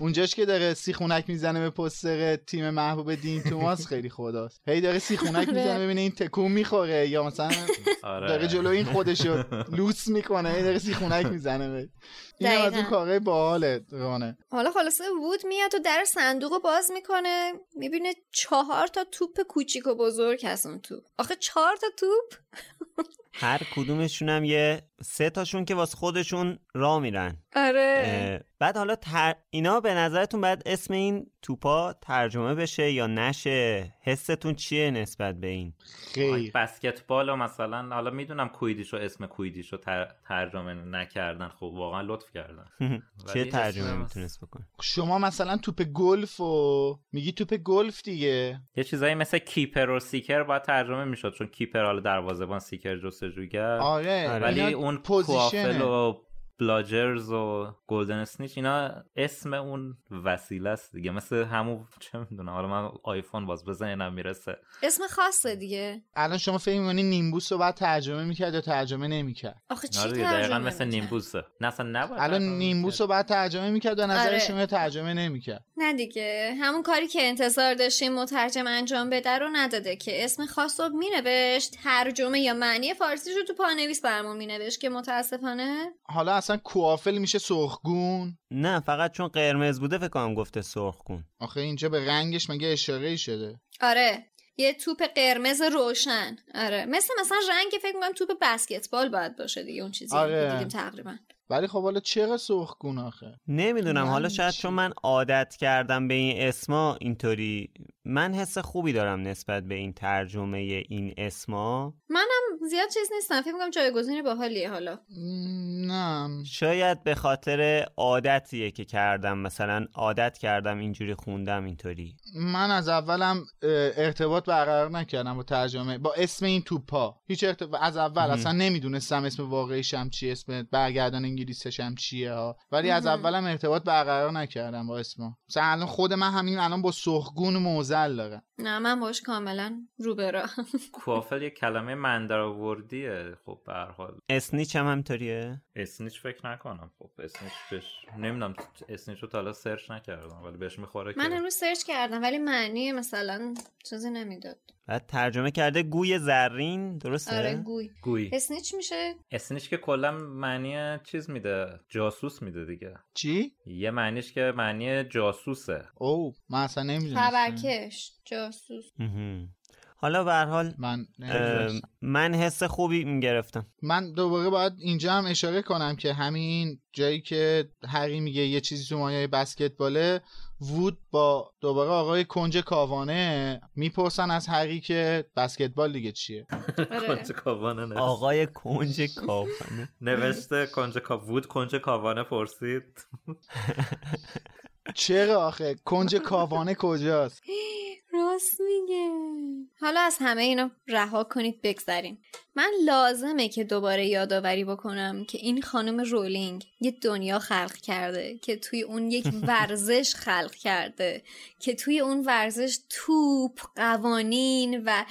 اونجاش که داره سیخونک می‌زنه به پستر تیم محبوب دین توماس خیلی خداست. هی داره سیخونک می‌زنه ببینه این تکون می‌خوره. یا مثلا آره. داره جلو این خودشو لوس می‌کنه هی داره سیخونک می‌زنه به این از اون. کارهای باحاله رانه. حالا خلاصه وود میاد و در صندوق رو باز می‌کنه. می‌بینه چهار تا توپ کوچیک و بزرگ هست اون توپ. آخه چهار تا توپ؟ هر کدومشون هم یه سه تاشون که واسه خودشون را میرن. آره. بعد حالا تر... اینا به نظرتون بعد اسم این توپا ترجمه بشه یا نشه؟ حستون چیه نسبت به این؟ خیر. بسکتبال مثلا حالا می‌دونم کوییدیچ رو اسم کوییدیچ رو تر... ترجمه نکردن. خب واقعا لطف کردن. چه ترجمه اسم- می‌تونست بکن شما مثلا توپ گلف و میگی توپ گلف دیگه. یه چیزایی مثل keeper و seeker باید ترجمه می‌شد چون keeper حالا دروازه‌بان seeker جستجوگر آره. آره. ولی اون. Quaffle و Bludgers و Golden Snitch اینا اسم اون وسیله است دیگه مثل همون چه می‌دونم حالا من آیفون باز به ذهنم می‌رسه اسم خاصه دیگه الان شما فکر می‌کنی نیمبوس رو بعد ترجمه می‌کرد یا ترجمه نمی‌کرد آخه چی دیگه دقیقا ترجمه مثل می‌کرد؟ نیمبوسه نه اصلا نباید الان ترجمه نیمبوس. رو بعد ترجمه می‌کرد و نظر آره. شما ترجمه نمی‌کرد نه دیگه. همون کاری که انتظار داشتیم مترجم انجام بده رو نداده که. اسم خاص رو مینوشت. ترجمه یا معنی فارسیش رو تو پانویس برمون مینوشت که متاسفانه. حالا اصلا کوافل میشه سرخگون؟ نه فقط چون قرمز بوده فکر کنم گفته سرخ کن آخه اینجا به رنگش مگه اشاره شده؟ آره. یه توپ قرمز روشن. آره. مثل مثلا رنگ فکر می‌کنم توپ بسکتبال باید باشه دیگه اون چیزی آره. که دیدیم تقریبا. ولی خب حالا چرا سرخگون آخه؟ نمی‌دونم حالا شاید چی؟ چون من عادت کردم به این اسما اینطوری. من حس خوبی دارم نسبت به این ترجمه این اسما. منم زیاد چیز نیستم فکر می‌کنم جایگزین باحالیه حالا. نه. شاید به خاطر عادتیه که کردم مثلا عادت کردم اینجوری خوندم اینطوری. من از اولم ارتباط برقرار نکردم با ترجمه با اسم این توپا. هیچ ارتباط از اول مهم. اصلا نمی‌دونستم اسم واقعیش هم چیه اسم برگردان انگلیسیش هم چیه ها؟ ولی از. اولم ارتباط برقرار نکردم با اسما. مثلا الان خود من همین الان با سرخگون موزل دارم. نه من باش کاملا روبرا کوافل یه کلمه من در آوردیه خب به هر حال. اسنیچ هم همطوریه؟ اسنیچ فکر نکنم. خب اسنیچ بهش نمی‌دونم اسنیچ رو تا حالا سرچ نکردم ولی بهش می‌خوره من که امروز سرچ کردم ولی معنی مثلا چیزی نمی‌داد. بعد ترجمه کرده گوی زرین درسته؟ آره گوی. گوی. اسنیچ میشه؟ اسنیچ که کلا معنی چیز میده؟ جاسوس میده دیگه. چی؟ یه معنیش که معنی جاسوسه. او من اصلا نمی‌دونستم. خبرکش جاسوس. حالا به هر حال من. من حس خوبی می‌گرفتم. من دوباره باید اینجا هم اشاره کنم که همین جایی که هری میگه یه چیزی تو مایه بسکتباله وود با دوباره آقای کنج کاوانه می‌پرسن از هری که بسکتبال دیگه چیه. آره. کنج کاوانه آقای کنج کاوانه. نوشته کنج کا وود کنج کاوانه پرسید. چرا آخه؟ کنج کاوانه کجاست؟ راست میگه. حالا از همه اینا رها کنید بگذریم من لازمه که دوباره یادآوری بکنم که این خانم رولینگ یه دنیا خلق کرده که توی اون یک ورزش خلق کرده که توی اون ورزش توپ قوانین و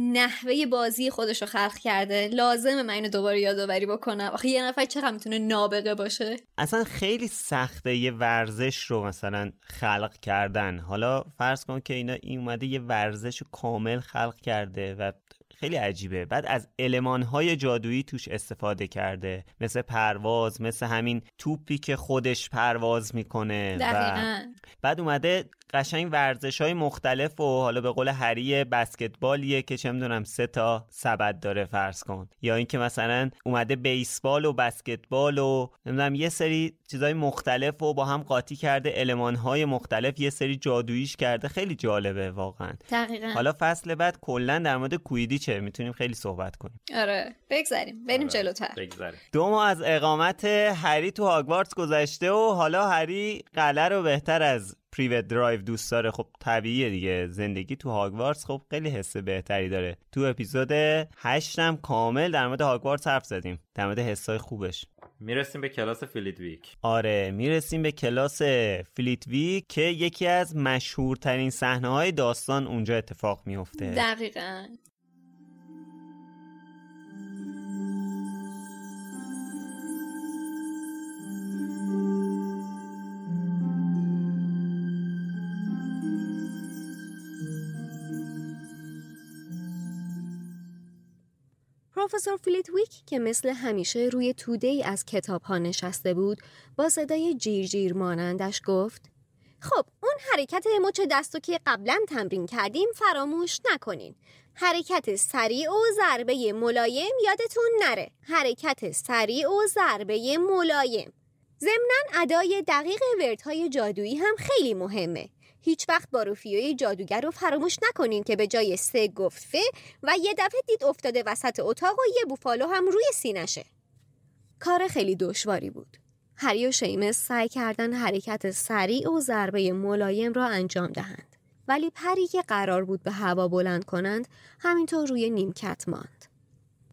نحوه بازی خودش رو خلق کرده. لازمه من اینو دوباره یادآوری بکنم. آخه یه نفر چقدر می‌تونه نابغه باشه؟ اصلا خیلی سخته یه ورزش رو مثلا خلق کردن. حالا فرض کن که اینا این اومده یه ورزش کامل خلق کرده و خیلی عجیبه. بعد از المانهای جادویی توش استفاده کرده. مثل پرواز مثل همین توپی که خودش پرواز می‌کنه و بعد اومده قشنگ ورزش های مختلف و حالا به قول هری بسکتبالیه که چه می‌دونم سه تا سبد داره فرض کن. یا اینکه مثلا اومده بیسبال و بسکتبال و نمی‌دونم یه سری چیزای مختلف و با هم قاطی کرده علمان های مختلف یه سری جادوییش کرده. خیلی جالبه واقعا. دقیقا. حالا فصل بعد کلا در مورد کویدیچه می‌تونیم خیلی صحبت کنیم. آره بگذریم بریم آره، جلوتر. بگذریم. دو ماه از اقامت هری تو هاگوارتس گذشته و حالا هری قلعه رو بهتر از پریوت درایو دوست داره. خب طبیعیه دیگه. زندگی تو هاگوارتس خب خیلی حس بهتری داره. تو اپیزود هشتم کامل در مورد هاگوارتس حرف زدیم. در مورد حسای خوبش. می‌رسیم به کلاس فلیتویک آره می‌رسیم به کلاس فلیتوی که یکی از مشهورترین صحنه های داستان اونجا اتفاق میفته دقیقا. پروفسور فلیتویک که مثل همیشه روی توده ای از کتاب ها نشسته بود با صدای جیر جیر مانندش گفت خب اون حرکت مچ دستو که قبلا تمرین کردیم فراموش نکنین. حرکت سریع و ضربه ملایم یادتون نره. حرکت سریع و ضربه ملایم. ضمناً ادای دقیق وردهای جادویی هم خیلی مهمه. هیچ وقت با روفیوی جادوگر رو فراموش نکنین که به جای سه گفت فه و یه دفعه دید افتاده وسط اتاق و یه بوفالو هم روی سینشه کار خیلی دشواری بود. هری و شیمس سعی کردن حرکت سریع و ضربه ملایم را انجام دهند. ولی پری که قرار بود به هوا بلند کنند همینطور روی نیمکت ماند.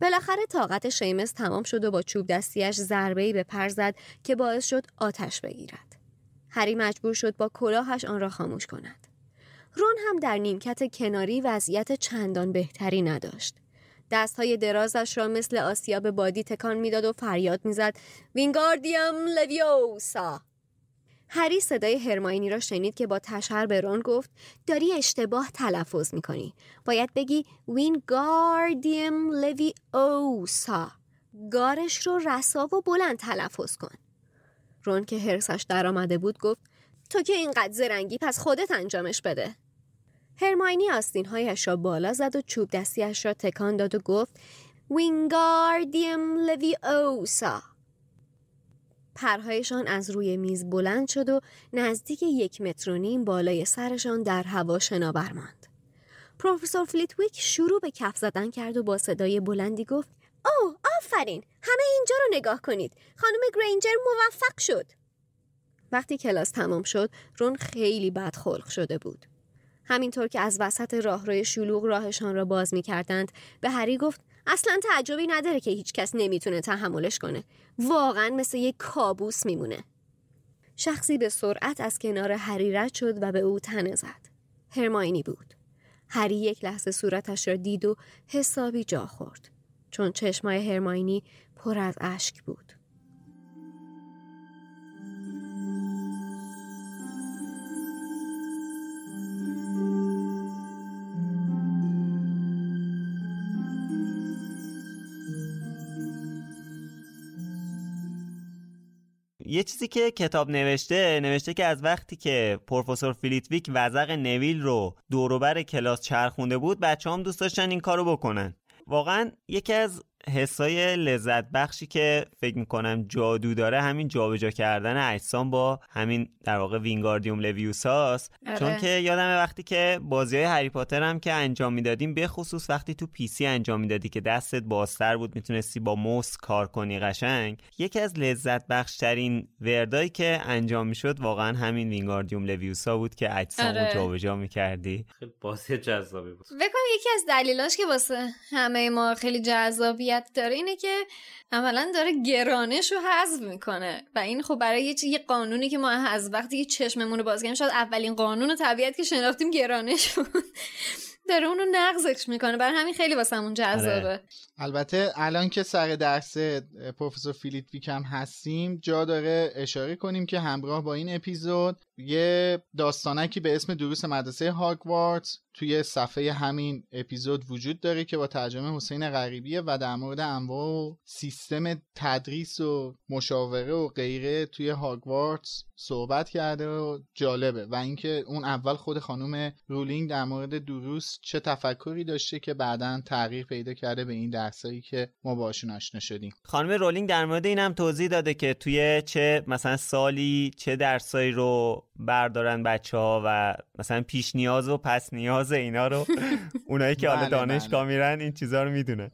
بالاخره طاقت شیمس تمام شد و با چوب دستیش ضربه‌ای به پر زد که باعث شد آتش بگیرد. هری مجبور شد با کلاهش آن را خاموش کند. رون هم در نیمکت کناری وضعیت چندان بهتری نداشت. دستهای درازش را مثل آسیاب بادی تکان می‌داد و فریاد می‌زد وینگاردیم لویوسا! هری صدای هرماینی را شنید که با تشر به رون گفت داری اشتباه تلفظ می‌کنی. باید بگی وینگاردیم لوی اوسا گارش رو رسا و بلند تلفظ کن. رون که هرسش درآمده بود گفت تو که اینقدر زرنگی پس خودت انجامش بده هرماینی آستینهایش را بالا زد و چوب دستیش را تکان داد و گفت وینگاردیم لوی اوسا پرهایشان از روی میز بلند شد و نزدیک یک متر و نیم بالای سرشان در هوا شناور ماند. پروفسور فلیتویک شروع به کف زدن کرد و با صدای بلندی گفت اوه آفرین. همه اینجا رو نگاه کنید. خانم گرینجر موفق شد. وقتی کلاس تمام شد رون خیلی بدخلق شده بود. همینطور که از وسط راهروی شلوغ راهشان را باز می کردند به هری گفت اصلا تعجبی نداره که هیچ کس نمی‌تونه تحملش کنه. واقعا مثل یک کابوس میمونه. شخصی به سرعت از کنار هری رد شد و به او تنه زد. هرماینی بود. هری یک لحظه صورتش را دید و حسابی جا خورد. چون چشمای هرماینی پر از اشک بود. یه چیزی که کتاب نوشته نوشته که از وقتی که پروفسور فلیتویک وزق نویل رو دوروبر کلاس چرخونده بود بچه هم دوست داشتن این کارو بکنن. واقعا یکی از حسای لذت بخشی که فکر می‌کنم جادو داره همین جابجا کردن اجسام با همین در واقع وینگاردیوم لویوساس آره. چون که یادم وقتی که بازی های هری پاتر هم که انجام می‌دادیم به خصوص وقتی تو PC انجام می‌دادی که دستت بازتر بود می‌تونستی با موس کار کنی قشنگ یکی از لذت بخشترین وردایی که انجام می‌شد واقعا همین وینگاردیوم لویوسا بود که اجسام رو آره. جابجا می‌کردی خیلی بازی جذابی بود یکی از دلیلاش که واسه همه ما خیلی جذابیت داره اینه که عملا داره گرانش رو حذف می‌کنه. و این خب برای یه قانونی که ما از وقتی که چشممون رو باز کردیم شاید اولین قانون طبیعت که شناختیم گرانش بود. داره اونو نقضش می‌کنه. برای همین خیلی واسمون جذابه. البته الان که سر درس پروفسور فیلیپ ویکم هستیم جا داره اشاره کنیم که همراه با این اپیزود یه داستانکی به اسم دروس مدرسه هاگوارتس توی صفحه همین اپیزود وجود داره که با ترجمه حسین غریبیه و در مورد انواع و سیستم تدریس و مشاوره و غیره توی هاگوارتس صحبت کرده و جالبه. و اینکه اون اول خود خانم رولینگ در مورد دروس چه تفکری داشته که بعدا تغییر پیدا کرده به این درسایی که ما باشون آشنا شدیم. خانم رولینگ در مورد این هم توضیح داده که توی چه مثلا سالی چه درسایی رو بردارن بچه ها و مثلا پیش نیاز و پس نیاز اینا رو. اونایی که حالا بله، دانشگاه میرن این چیزا رو می‌دونن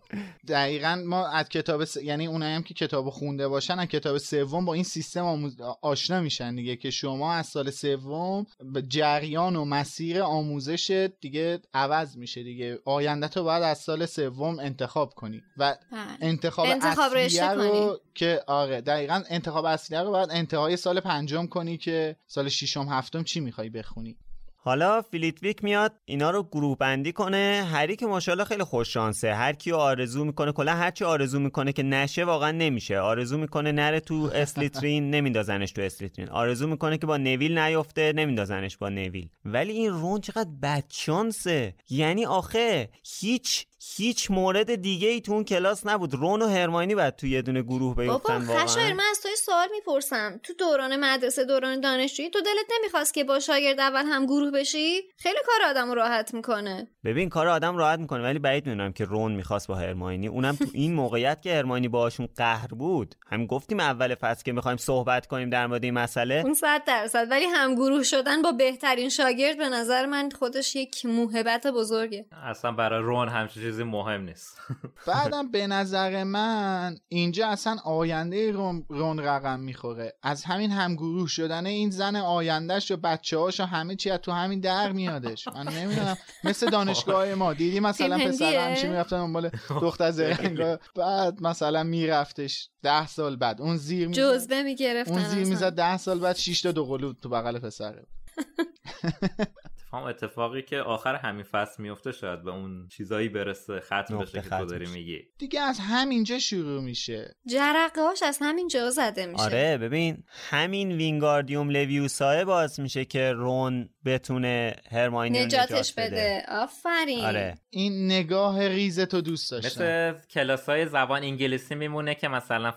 دقیقا ما از کتاب س... یعنی اونایی هم که کتاب خونده باشن از کتاب سوم با این سیستم آموز... آشنا میشن دیگه که شما از سال سوم جریان و مسیر آموزش دیگه عوض میشه دیگه. آینده تو باید از سال سوم انتخاب کنی. و بله. انتخاب, انتخاب اصلیه رشته رو کنی. که آره دقیقا انتخاب اصلیه رو باید انتهای سال پنجم کنی که سال ششم هفتم چی می‌خوای بخونی. حالا فلیتویک میاد اینا رو گروه بندی کنه. هری که ماشاءالله خیلی خوش شانسه. هر کیو آرزو می‌کنه کلا هر چی آرزو می‌کنه که نشه واقعا نمیشه. آرزو می‌کنه نره تو اسلیترین نمیندازنش تو اسلیترین. آرزو می‌کنه که با نویل نیفته نمیندازنش با نویل ولی این رون چقدر بدشانسه. یعنی آخه هیچ هیچ مورد دیگه ای تو اون کلاس نبود. رون و هرماینی بعد تو یه دونه گروه بابا بیفتن خشایر واقعا من از توی سوال می‌پرسم. تو دوران مدرسه دوران دانشجویی تو دلت نمی‌خواست که با شاگرد اول هم گروه بشی؟ خیلی کار آدم رو راحت می‌کنه. ببین کار آدم راحت می‌کنه ولی بعید می‌دونم که رون می‌خواست با هرماینی. اونم تو این موقعیت که هرماینی باهاشون قهر بود. هم گفتیم اول فصل که می‌خوایم صحبت کنیم در مورد این مسئله. اون صد درصد. ولی هم گروه شدن با بهترین شاگرد به نظر من خودش یک موهبت بزرگه. اصلا برای رون همچین چیزی مهم نیست. بعدم به نظر من اینجا اصلا آینده رون, رون رقم می‌خوره. از همین همگروه شدن این زن آیندهش و بچه هاش و همه چی از تو همین در میادش. من نمی‌دونم. مثل دانشگاه ما. دیدی مثلا پسر؟ همیشه می‌رفتن دنبال دختر زرنگا. بعد مثلا میرفتش ده سال بعد. اون زیر می‌زد. جزبه می‌گرفتن اون زیر می‌زد ده سال بعد شیش تا دوقلو تو بغل پسره هم اتفاقی که آخر همین فصل میفته شاید به اون چیزایی برسه ختم بشه که تو داری میگی. دیگه از همینجا شروع میشه. جرقه هاش از همینجا زده میشه. آره ببین همین وینگاردیوم لویوسای باز میشه که رون بتونه هرماینی نجاتش نجات بده. بده. آفرین. آره. این نگاه ریزتو دوست داشتم. مثل کلاس های زبان انگلیسی میمونه که مثلا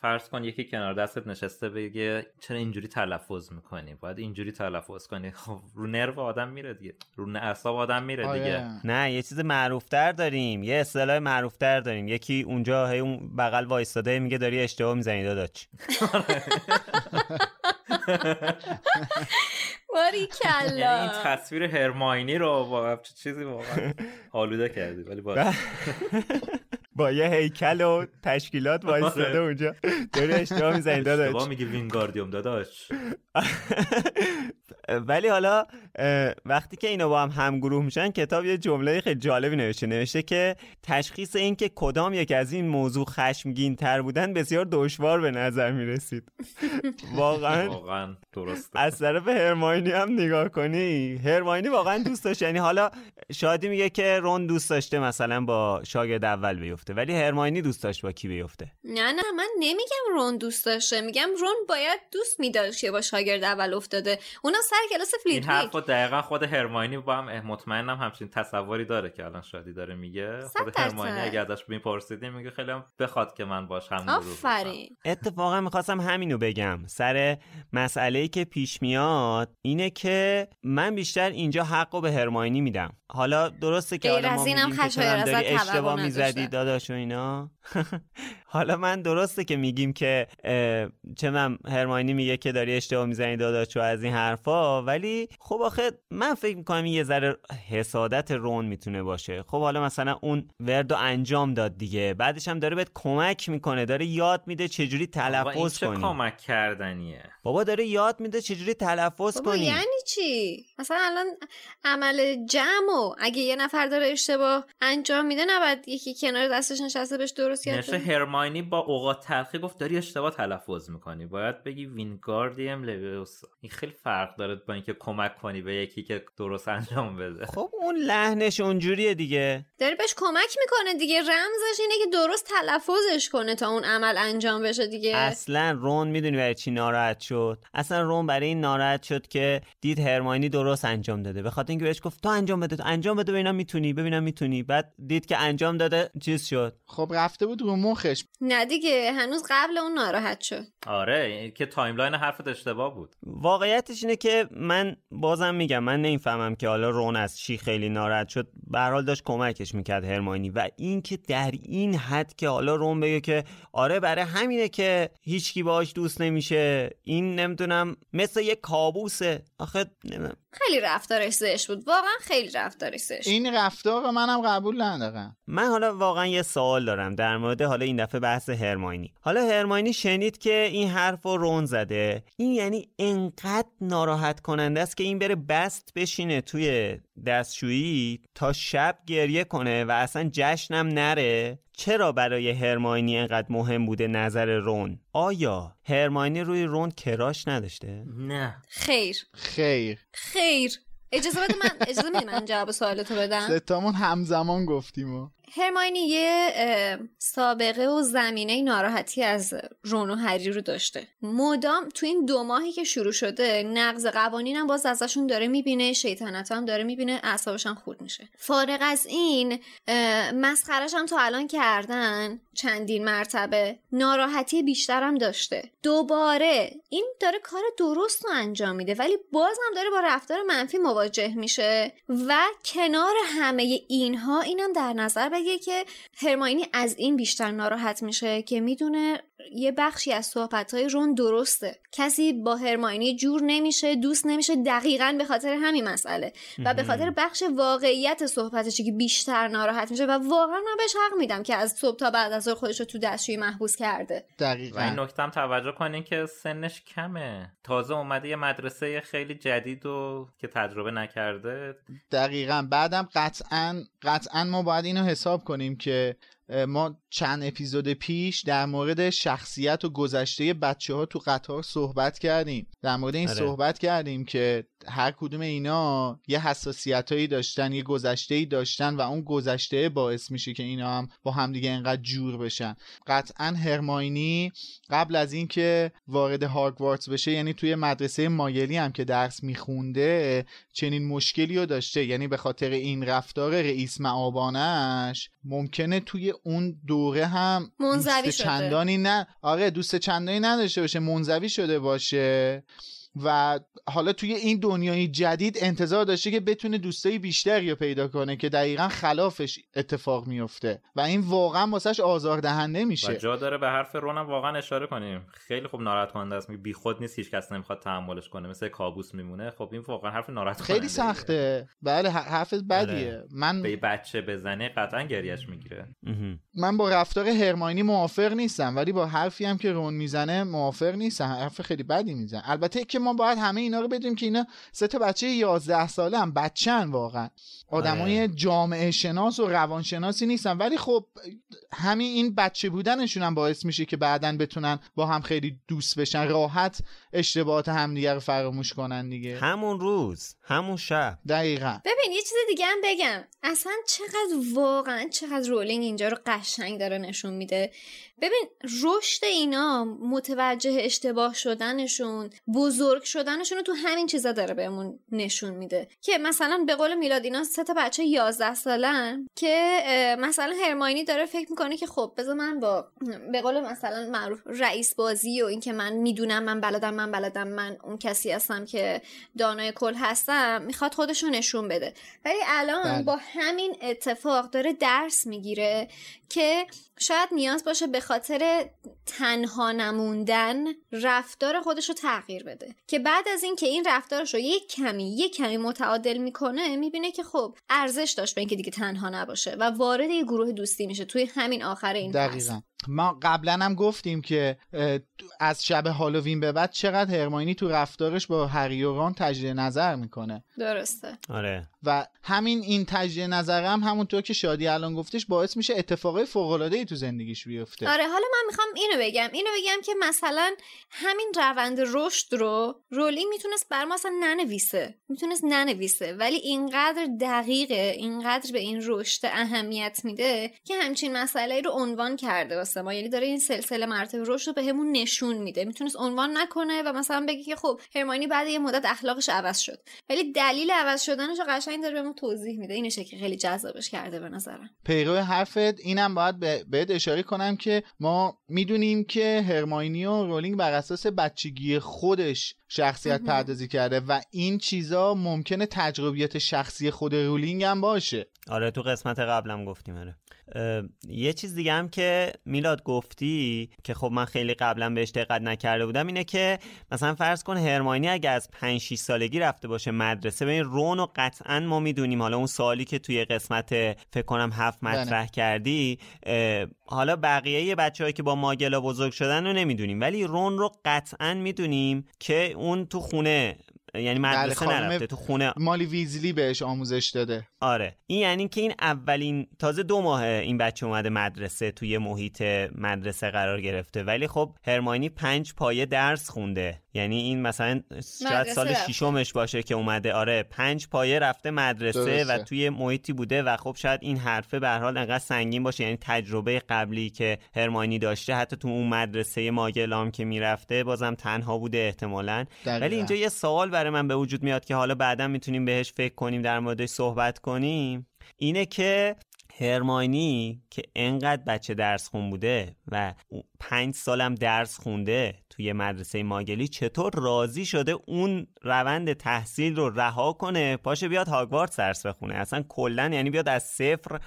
فرض کن یکی کنار دستت نشسته بگه چرا اینجوری تلفظ می‌کنی؟ باید اینجوری تلفظ کنی. خب رو نرو آدم میره دیگه. رو اعصاب آدم میره آره. دیگه. نه یه چیز معروفتر داریم. یه اصطلاح معروفتر داریم. یکی اونجا هی اون بغل وایستاده میگه داری اشتباه می‌زنی داداش. باری یعنی کلا. این تصویر هرماینی رو با چه چیزی واقعا آلوده کردی ولی با با یه هیکل و تشکیلات وایستاده آره. اونجا. داری اشتباه می‌زنی اشتباه داداش میگی وینگاردیوم داداش. ولی حالا وقتی که اینا با هم همگروه میشن کتاب یه جمله خیلی جالبی نوشته. نوشته که تشخیص این که کدام یک از این موضوع خشمگین تر بودن بسیار دشوار به نظر می‌رسید. واقعا واقعا درسته. از طرف هرماینی هم نگاه کنی؟ هرماینی واقعا دوست داشت. یعنی حالا شادی میگه که رون دوست داشته مثلا با شاگرد اول بیفته ولی هرماینی دوست داشت با کی بیفته؟ نه نه من نمیگم رون دوست داشته. میگم رون باید دوست میداشت که با شاگرد اول افتاده. اونا سر کلاس این فلیتویک حرف رو دقیقا خود هرماینی با هم مطمئنم همچین تصوری داره که الان شادی داره میگه. خود. هرماینی اگه ازش میپرسیدیم میگه خیلی هم بخواد که من باش هم. آفرین. اتفاقا می‌خواستم همینو بگم. سر مسئله که پیش میاد اینه که من بیشتر اینجا حق رو به هرماینی میدم حالا درسته که حالا ما میگیم که اشتباه. می‌زدی داداش و اینا حالا من درسته که میگیم که چه من هرماینی میگه که داری اشتباه می‌زنی داداش و از این حرفا ولی خب آخه من فکر می‌کنم یه ذره حسادت رون می‌تونه باشه. خب حالا مثلا اون وردو انجام داد دیگه بعدش هم داره بهت کمک می‌کنه داره یاد میده چجوری تلفظ چه کنی. کمک کردنیه؟ بابا داره یاد میده چجوری تلفظ بابا کنی. یعنی چی؟ مثلا الان عمل جمع و اگه یه نفر داره اشتباه انجام میده نباید یکی کنار دستش نشسته بهش درست یاد نشه؟ هرماینی با اوقات تلخی گفت داری اشتباه تلفظ می‌کنی. باید بگی وینگاردیم لویوسا این خیلی فرق داره با اینکه کمک کنی به یکی که درست انجام بده. خب اون لحنش اونجوریه دیگه. داره بهش کمک می‌کنه دیگه. رمزش اینه که درست تلفظش کنه تا اون عمل انجام بشه دیگه. اصلا رون می‌دونی برای چی ناراحت شد. اصلا رون برای این ناراحت شد که دید هرماینی درست انجام داده. به خاطر اینکه بهش گفت تو انجام بده تو انجام بده ببینم می‌تونی ببینم می‌تونی. بعد دید که انجام داده چیز شد. خب رفته بود رو مخش. نه دیگه هنوز قبل اون ناراحت شد. آره که timeline حرفت اشتباه بود. واقعیتش اینه که من بازم میگم من نمی‌فهمم که حالا رون از چی خیلی ناراحت شد. به هر حال داشت کمکش می‌کرد هرماینی و اینکه در این حد که حالا رون بگه که آره برای همینه که هیچکی باهاش دوست نمیشه این نمی‌دونم مثل یه کابوسه. آخه نمی‌دونم. خیلی رفتارش زشت بود. واقعا خیلی رفتارش زشت این رفتار رو منم قبول ندارم. من حالا واقعا یه سوال دارم در مورد حالا این دفعه بحث هرماینی. حالا هرماینی شنید که این حرف رو رون زده. این یعنی انقدر ناراحت کننده است که این بره بست بشینه توی دستشویی تا شب گریه کنه و اصلا جشنم نره. چرا برای هرماینی انقدر مهم بوده نظر رون؟ آیا هرماینی روی رون کراش نداشته؟ نه. خیر. خیر. خیر. اجازه بده من اجازه میدی من جواب سوالتو بدم؟ ستامون همزمان گفتیم و. هرماینی یه سابقه و زمینه ناراحتی از رون و هری رو داشته. مدام تو این دو ماهی که شروع شده نقض قوانین هم باز ازشون داره می‌بینه شیطنت هم داره می‌بینه اعصابش هم خورد میشه. فارغ از این مسخرش هم تا الان کردن چندین مرتبه ناراحتی بیشتر هم داشته. دوباره این داره کار درست رو انجام میده ولی باز هم داره با رفتار منفی مواجه میشه و کنار همه اینها اینم در نظر بگه که هرماینی از این بیشتر ناراحت میشه که می‌دونه یه بخشی از صحبتهای رون درسته. کسی با هرماینی جور نمیشه دوست نمیشه دقیقا به خاطر همین مسئله. و به خاطر بخش واقعیت صحبتشه که بیشتر ناراحت میشه و واقعا من بهش حق میدم که از صبح تا بعد از ظهر خودش رو تو دستشویی محبوس کرده. و این دقیقا نکته هم توجه کنین که سنش کمه. تازه اومده یه مدرسه خیلی جدید و که تجربه نکرده. دقیقا. بعدم قطعا قطعا ما باید اینو حساب کنیم که ما چند اپیزود پیش در مورد شخصیت و گذشته بچه ها تو قطار صحبت کردیم در مورد این آره. صحبت کردیم که هر کدوم اینا یه حساسیتایی داشتن یه گذشته داشتن و اون گذشته باعث میشه که اینا هم با همدیگه انقدر جور بشن. قطعا هرماینی قبل از اینکه وارد هاگوارتس بشه یعنی توی مدرسه مایلی هم که درس میخونده چنین مشکلی رو داشته. یعنی به خاطر این رفتار رئیس معابانش ممکنه توی اون دوره هم منزوی دوست شده. چندانی نه آره دوست چندانی نداشته باشه منزوی شده باشه. و حالا توی این دنیای جدید انتظار داشته که بتونه دوستای بیشتری رو پیدا کنه که دقیقا خلافش اتفاق میفته و این واقعا واسش آزاردهنده و میشه جا داره به حرف رونم واقعا اشاره کنیم. خیلی خوب ناراحت کننده است. بی خود نیست هیچ کس نمی‌خواد تحملش کنه. مثل کابوس میمونه. خب این واقعا حرف ناراحت کننده خیلی سخته. بله ح- حرف بدیه. من به بچه بزنه قطعا گریش می‌گیره. من با رفتار هرماینی موافق نیستم ولی با حرفی هم که رون می‌زنه موافق نیستم. حرف خیلی بدی می‌زنه. البته که ما باید همه اینا رو بدونیم که اینا سه تا بچه 11 ساله هم بچن واقعا. آدمای جامعه شناس و روانشناسی نیستن. ولی خب همین این بچه بودنشون هم باعث میشه که بعدا بتونن با هم خیلی دوست بشن. راحت اشتباهات همدیگه رو فراموش کنن دیگه. همون روز همون شب. دقیقا. ببین یه چیز دیگه هم بگم. اصلا چقدر واقعا چقدر رولینگ اینجا رو قشنگ داره نشون میده. ببین رشد اینا متوجه اشتباه شدنشون بزرگ شدنشون رو تو همین چیزا داره بهمون نشون میده. که مثلا به قول میلاد اینا سه تا بچه 11 سالن که مثلا هرماینی داره فکر می‌کنه که خب بذار من با به قول مثلا معروف رئیس بازی و اینکه من می‌دونم من بلدم من بلدم من اون کسی هستم که دانای کل هستم می‌خواد خودشو نشون بده ولی الان بله. با همین اتفاق داره درس می‌گیره که شاید نیاز باشه به خاطر تنها نموندن رفتار خودش رو تغییر بده که بعد از اینکه این رفتارش رو یک کمی یک کمی متعادل می‌کنه می‌بینه که خب ارزش داشت به اینکه دیگه تنها نباشه و وارد یه گروه دوستی میشه توی همین آخر این فصل. دقیقا ما قبلا هم گفتیم که از شب هالووین به بعد چقدر هرماینی تو رفتارش با هری و رون تجدید نظر می‌کنه. درسته. آره. و همین این تجدید نظر هم همونطور که شادی الان گفتش باعث میشه اتفاقای فوق العاده ای تو زندگیش بیفته. آره حالا من می‌خوام اینو بگم. اینو بگم که مثلا همین روند رشد رو رولینگ می‌تونست بر ما اصلا ننویسه. می‌تونست ننویسه. ولی اینقدر دقیقه اینقدر به این رشد اهمیت میده که همچین مسئله رو عنوان کرده. واسه ما یعنی داره این سلسله مراتب رشد رو بهمون نشون میده. می‌تونست عنوان نکنه و مثلا بگه که خب هرماینی بعد یه مدت اخلاقش عوض شد. ولی دلیل عوض شدنش رو قشنگ داره بهمون توضیح میده. اینشه که خیلی جذابش کرده به نظرم. پیرو حرفت اینم باید به- بهت اشاره کنم که ما می‌دونیم که هرماینی و رولینگ بر اساس بچگی خودش شخصیت مهم. پردازی کرده و این چیزا ممکنه تجربیات شخصی خود رولینگ هم باشه. آره تو قسمت قبلم گفتیم آره. یه چیز دیگه هم که میلاد گفتی که خب من خیلی قبلا بهش دقت نکرده بودم اینه که مثلا فرض کن هرماینی اگه از 5 6 سالگی رفته باشه مدرسه ببین رون و قطعا ما می‌دونیم حالا اون سوالی که توی قسمت فکر کنم هفت مطرح بله. کردی حالا بقیه بچههایی که با ماگلا بزرگ شدن رو نمی‌دونیم ولی رون رو قطعا می‌دونیم که اون تو خونه یعنی مدرسه خانم نرفته تو خونه مالی ویزلی بهش آموزش داده. آره. این یعنی که این اولین تازه دو ماه این بچه اومده مدرسه توی محیط مدرسه قرار گرفته. ولی خب هرماینی پنج پایه درس خونده. یعنی این مثلا شاید سال. ششمش باشه که اومده آره پنج پایه رفته مدرسه درسته. و توی محیطی بوده و خب شاید این حرفه به هر حال انقدر سنگین باشه یعنی تجربه قبلی که هرماینی داشته حتی تو اون مدرسه ماگلام که می‌رفته بازم تنها بوده احتمالاً دقیقاً. ولی اینجا یه سوال برای من به وجود میاد که حالا بعدا می‌تونیم بهش فکر کنیم در موردش صحبت کنیم اینه که هرماینی که انقدر بچه درس خون بوده و پنج سالم درس خونده توی مدرسه ماگلی چطور راضی شده اون روند تحصیل رو رها کنه؟ پاشه بیاد هاگوارتس درس بخونه. اصلا کلا یعنی بیاد از صفر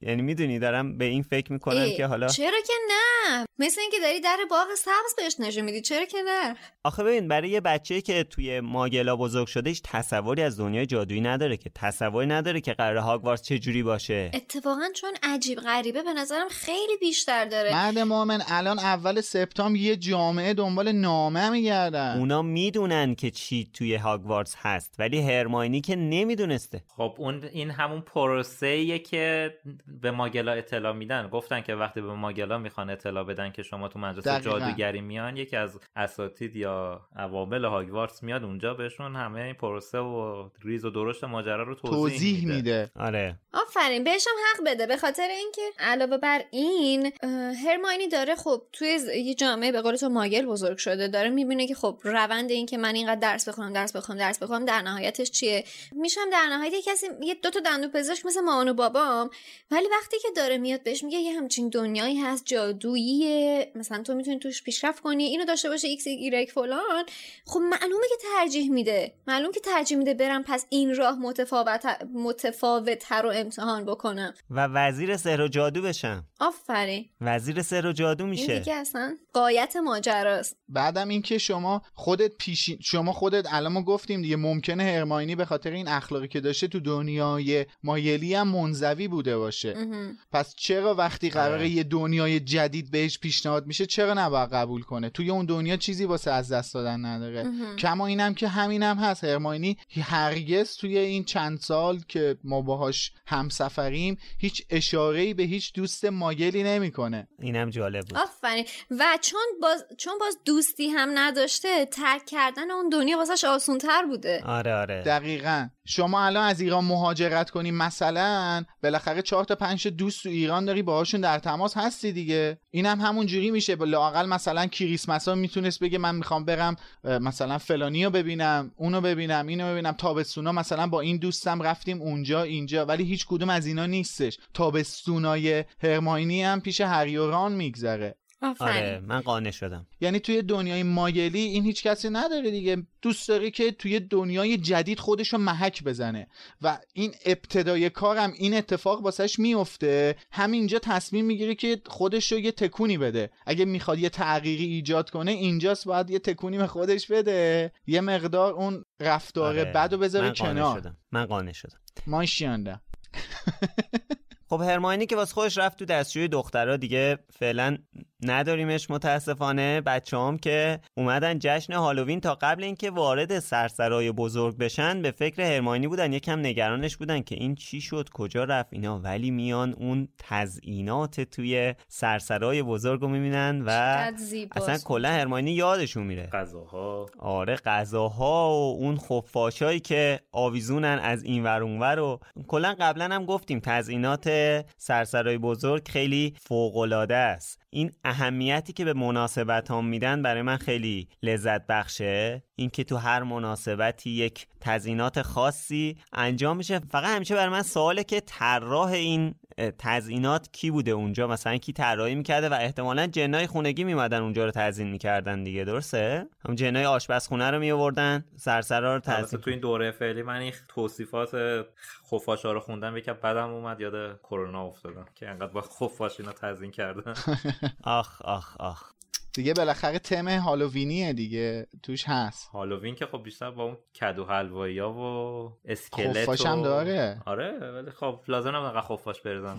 یعنی می‌دونی دارم به این فکر می‌کنم که حالا چرا که نه؟ مثل اینکه داری در باغ سبز بهش نشون میدی. چرا که نه؟ آخه ببین برای یه بچه که توی ماگلا بزرگ شده هیچ تصوری از دنیای جادویی نداره که تصوری نداره که قرار هاگوارتس چه جوری باشه. اتفاقا چون عجیب غریبه به نظرم خیلی بیشتر داره. مرد مؤمن الان اول سپتامبر یه جامعه همه دنبال نامه میگردن. اونا می‌دونن که چی توی هاگوارتس هست ولی هرماینی که نمی‌دونسته. خب اون این همون پروسه که به ماگلا اطلاع میدن. گفتن که وقتی به ماگلا می‌خوان اطلاع بدن که شما تو مدرسه. جادوگری میان یکی از اساتید یا عوامل هاگوارتس میاد اونجا بهشون همه این پروسه و ریز و درشت ماجرا رو توضیح, توضیح میده. آره. آفرین بهشم حق بده. به خاطر اینکه علاوه بر این هرماینی داره خب توی یه جامعه به قول تو Muggle بزرگ شده. داره می‌بینه که خب روند این که من اینقدر درس بخونم درس بخونم درس بخونم در نهایتش چیه؟ میشم در نهایت یه کسی یه دو تا دندون پزشک مثل مامان و بابام. ولی وقتی که داره میاد بهش میگه یه همچین دنیایی هست جادوییه. مثلا تو می‌تونی توش پیشرفت کنی اینو داشته باشه ایکس ایگرگ فلان. خب معلومه که ترجیح میده. معلوم که ترجیح میده برم پس این راه متفاوت متفاوت رو امتحان بکنم. و وزیر سحر و جادو بشم. آفرین. وزیر سحر و جادو میشه. دیگه اصلا قایت ماجراست بعدم اینکه شما خودت پیشین شما خودت الان ما گفتیم دیگه ممکنه هرماینی به خاطر این اخلاقی که داشته تو دنیای مایلی هم منزوی بوده باشه. پس چرا وقتی قراره آره. یه دنیای جدید بهش پیشنهاد میشه چرا نباید قبول کنه؟ توی اون دنیا چیزی واسه از دست دادن نداره. مهم. کما اینم که همینم هست. هرماینی هرگز توی این چند سال که ما باهاش همسفریم هیچ اشاره‌ای به هیچ دوست ماگلی نمی‌کنه. اینم جالب بود. آفرین. و چون باز چون باز دوستی هم نداشته ترک کردن اون دنیا واسش آسون تر بوده. آره آره. دقیقا. شما الان از ایران مهاجرت کنی مثلا بالاخره چهار تا پنج دوست تو ایران داری باهاشون در تماس هستی دیگه. اینم همون جوری میشه. لاقل مثلا کریسمس ها می‌تونست بگه من می‌خوام برم مثلا فلانی رو ببینم اونو ببینم اینو ببینم. تابستونا مثلا با این دوستم رفتیم اونجا اینجا. ولی هیچ کدوم از اینا نیستش. تابستونای هرماینی هم پیش هری و میگذره آره من قانع شدم. یعنی توی دنیای مایلی این هیچ کسی نداره دیگه. دوست داره که توی دنیای جدید خودش رو محک بزنه. و این ابتدای کارم این اتفاق واسش میفته. همینجا تصمیم می‌گیره که خودش رو یه تکونی بده. اگه می‌خواد یه تغییری ایجاد کنه اینجاست باید یه تکونی به خودش بده. یه مقدار اون رفتار آره. بد و بذاره من قانع کنار. شدم. من قانع شدم. ماشیانده خب هرماینی که واسه خودش رفت تو دستشوی دخترها دیگه فعلا نداریمش متاسفانه. بچه هم که اومدن جشن هالووین تا قبل اینکه وارد سرسرای بزرگ بشن به فکر هرماینی بودن. یکم نگرانش بودن که این چی شد کجا رفت اینا. ولی میان اون تزئینات توی سرسرای بزرگ رو می‌بینن و. اصلا کلا هرماینی یادشون میره. غذاها. آره غذاها و اون خفاشایی که آویزونن از این ور اون ور و کلا قبلا هم گفتیم تزئینات سرسرای بزرگ خیلی فوق العاده است. این اهمیتی که به مناسبت هم میدن برای من خیلی لذت بخشه. اینکه تو هر مناسبتی یک تزئینات خاصی انجام میشه. فقط همیشه برای من سواله که طراح این اه، تزئینات کی بوده اونجا؟ مثلا کی طراحی می‌کرده و احتمالا جنای خونگی میمدن اونجا رو تزیین می‌کردن دیگه درسته؟ هم جنای آشپزخونه رو میآوردن سرسرا رو تزیین تو این دوره فعلی من این توصیفات خفاشا رو خوندم یکم بدم اومد یاد کرونا افتادم که انقدر با خفاش اینا تزیین کردن. آخ آخ آخ. دیگه بالاخره تم هالووینیه دیگه توش هست. هالووین که خب بیشتر با اون کدو حلوایی ها و اسکلت خفاش و... هم داره. آره ولی خب لازم نبود انقدر خفاش بریزن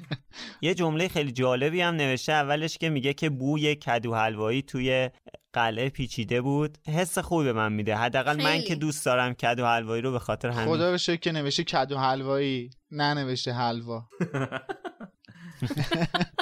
یه جمله خیلی جالبی هم نوشته اولش که میگه که بوی کدو حلوایی توی قلعه پیچیده بود. حس خوبی به من میده. حداقل من. که دوست دارم کدو حلوایی رو به خاطر همین. خدا رو شکر که نوشته کدو حلوایی ننوشته حلوا.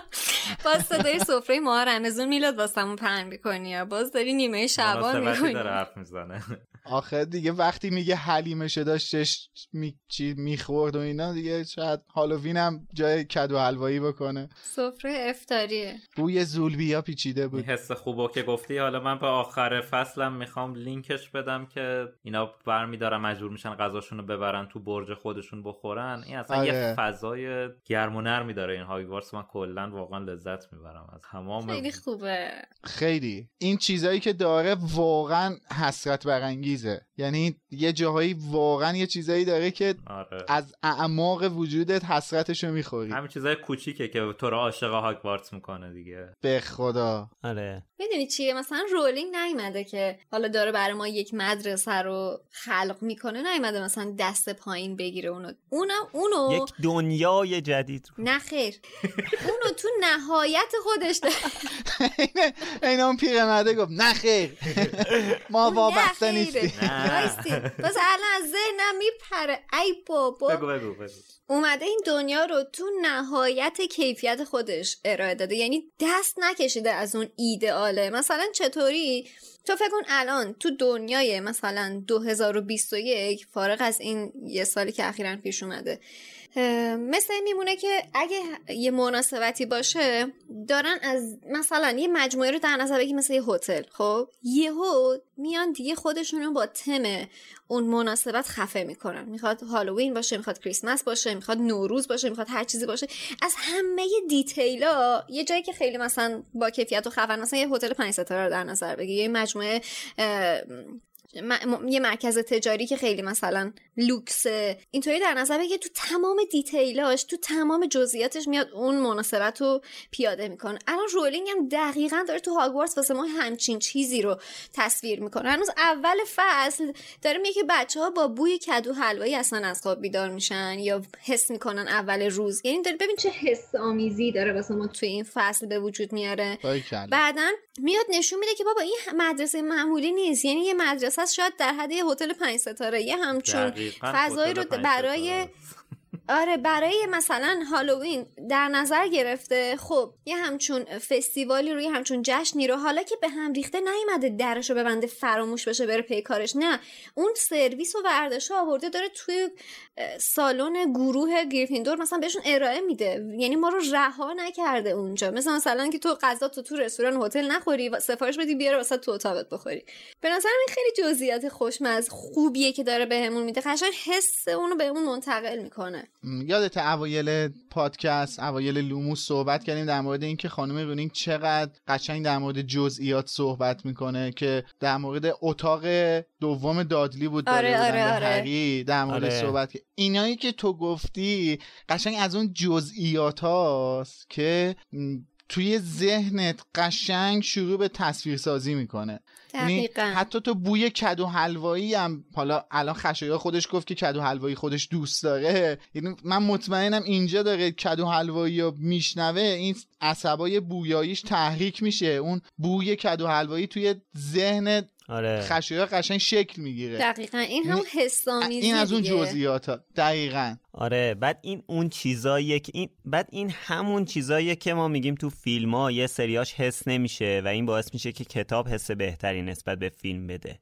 باز صدای سفره ما رمزون میلاد واسمون پهن می‌کنی یا؟ باز داری نیمه شبان مناسبتی می‌کنی. داره حرف می‌زنه. آخه دیگه وقتی میگه حلیمشه داشتش می... چی می‌خورد و اینا دیگه شاید هالووین هم جای کدو حلوایی بکنه. سفره افتاریه بوی زولبیا پیچیده این بود حس خوبو که گفتی. حالا من به آخر فصلم می‌خوام لینکش بدم که اینا برمیدارن مجبور میشن غذاشون رو ببرن تو برج خودشون بخورن. این اصلا آره. یه فضای گرم و نرمی داره این هاگوارتس من کلا واقعا لذت می‌برم از تمام خیلی خوبه. خیلی. این چیزایی که داره واقعا حسرت برانگیزه. یعنی یه جاهایی واقعا یه چیزایی داره که آره. از اعماق وجودت حسرتشو می‌خوری. همین چیزای کوچیکه که تو رو عاشق هاگوارتس می‌کنه دیگه. به خدا. آره. می‌دونی چیه مثلا رولینگ نیومده که حالا داره برای ما یک مدرسه رو خلق می‌کنه نیومده مثلا دست پایین بگیره اونو. اونم اونو یک دنیای جدید رو. نه خیر. اونو تو نهایت خودش داره. این اون پیرمرده گفت نه خیر. ما وابسته نیستیم. بس الان از ذهنم میپره. ای بابا. بگو بگو بگو. اومده این دنیا رو تو نهایت کیفیت خودش ارائه داده. یعنی دست نکشیده از اون ایدئاله. مثلا چطوری؟ تو فکر کن الان تو دنیای مثلا 2021 فارغ از این یه سالی که اخیرا پیش اومده مثل این میمونه که اگه یه مناسبتی باشه دارن از مثلا یه مجموعه رو در نظر بگی مثل یه هتل خب؟ یهو میان دیگه خودشون رو با تم اون مناسبت خفه می‌کنن. می‌خواد هالووین باشه می‌خواد کریسمس باشه می‌خواد نوروز باشه می‌خواد هر چیزی باشه. از همه detail ا یه جایی که خیلی مثلا با کیفیت و خفن مثلا یه هتل پنج ستاره رو در نظر بگیر یه مجموعه م- م- یه مرکز تجاری که خیلی مثلا لوکسه. اینطوری در نظر بگیر تو تمام detail اش تو تمام جزئیاتش میاد اون مناسبت رو پیاده می‌کنه. الان رولینگ هم دقیقا داره تو هاگوارتس واسه ما همچین چیزی رو تصویر می‌کنه. هنوز اول فصل داره میگه که بچه ها با بوی کدو حلوایی اصلا از خواب بیدار میشن یا حس می‌کنن اول روز. یعنی داره ببین چه حس آمیزی داره واسه ما توی این فصل به وجود میاره. بعدا میاد نشون میده که بابا این مدرسه معمولی نیست. یعنی یه مدرسه است شاید در حد هتل پنج ستاره یه همچون فضایی رو برای. آره برای مثلا هالووین در نظر گرفته خب یه همچون فستیوالی روی همچون جشنی رو حالا که به هم ریخته نیومده درش رو ببنده فراموش بشه بره پی کارش. نه اون سرویس و ورداش آورده داره توی سالن گروه گریفیندور مثلا بهشون ارائه میده. یعنی ما رو رها نکرده اونجا. مثلا مثلا که تو غذا تو تو رستوران هتل نخوری و سفارش بدی بیاره واسه تو اتاقت بخوری. به نظرم این خیلی جزئیات خوشمزه خوبیه که داره بهمون میده. قشنگ حس اونو بهمون منتقل می‌کنه. یادت اوایل پادکست اوایل لوموس صحبت کردیم در مورد اینکه خانم رولینگ چقدر قشنگ در مورد جزئیات صحبت می‌کنه که در مورد اتاق دوم دادلی بود آره، آره، آره. هری در مورد آره. صحبت کرد. اینایی که تو گفتی قشنگ از اون جزئیات هاست که توی ذهنت قشنگ شروع به تصویر سازی می‌کنه. یعنی دقیقا. حتی تو بوی کدو حلوایی هم حالا الان خشایا خودش گفت که کدو حلوایی خودش دوست داره. یعنی من مطمئنم اینجا داره کدو حلوایی رو میشنوه این عصبای بویاییش تحریک میشه. اون بوی کدو حلوایی توی ذهن آره. خشایا قشنگ شکل می‌گیره. دقیقا. این همون حسامیزی این از اون. جزئیات دقیقا. آره بعد این اون چیزاییه که این بعد این همون چیزاییه که ما میگیم تو فیلم ها یه سریاش حس نمیشه و این باعث میشه که کتاب حس بهتری نسبت به فیلم بده.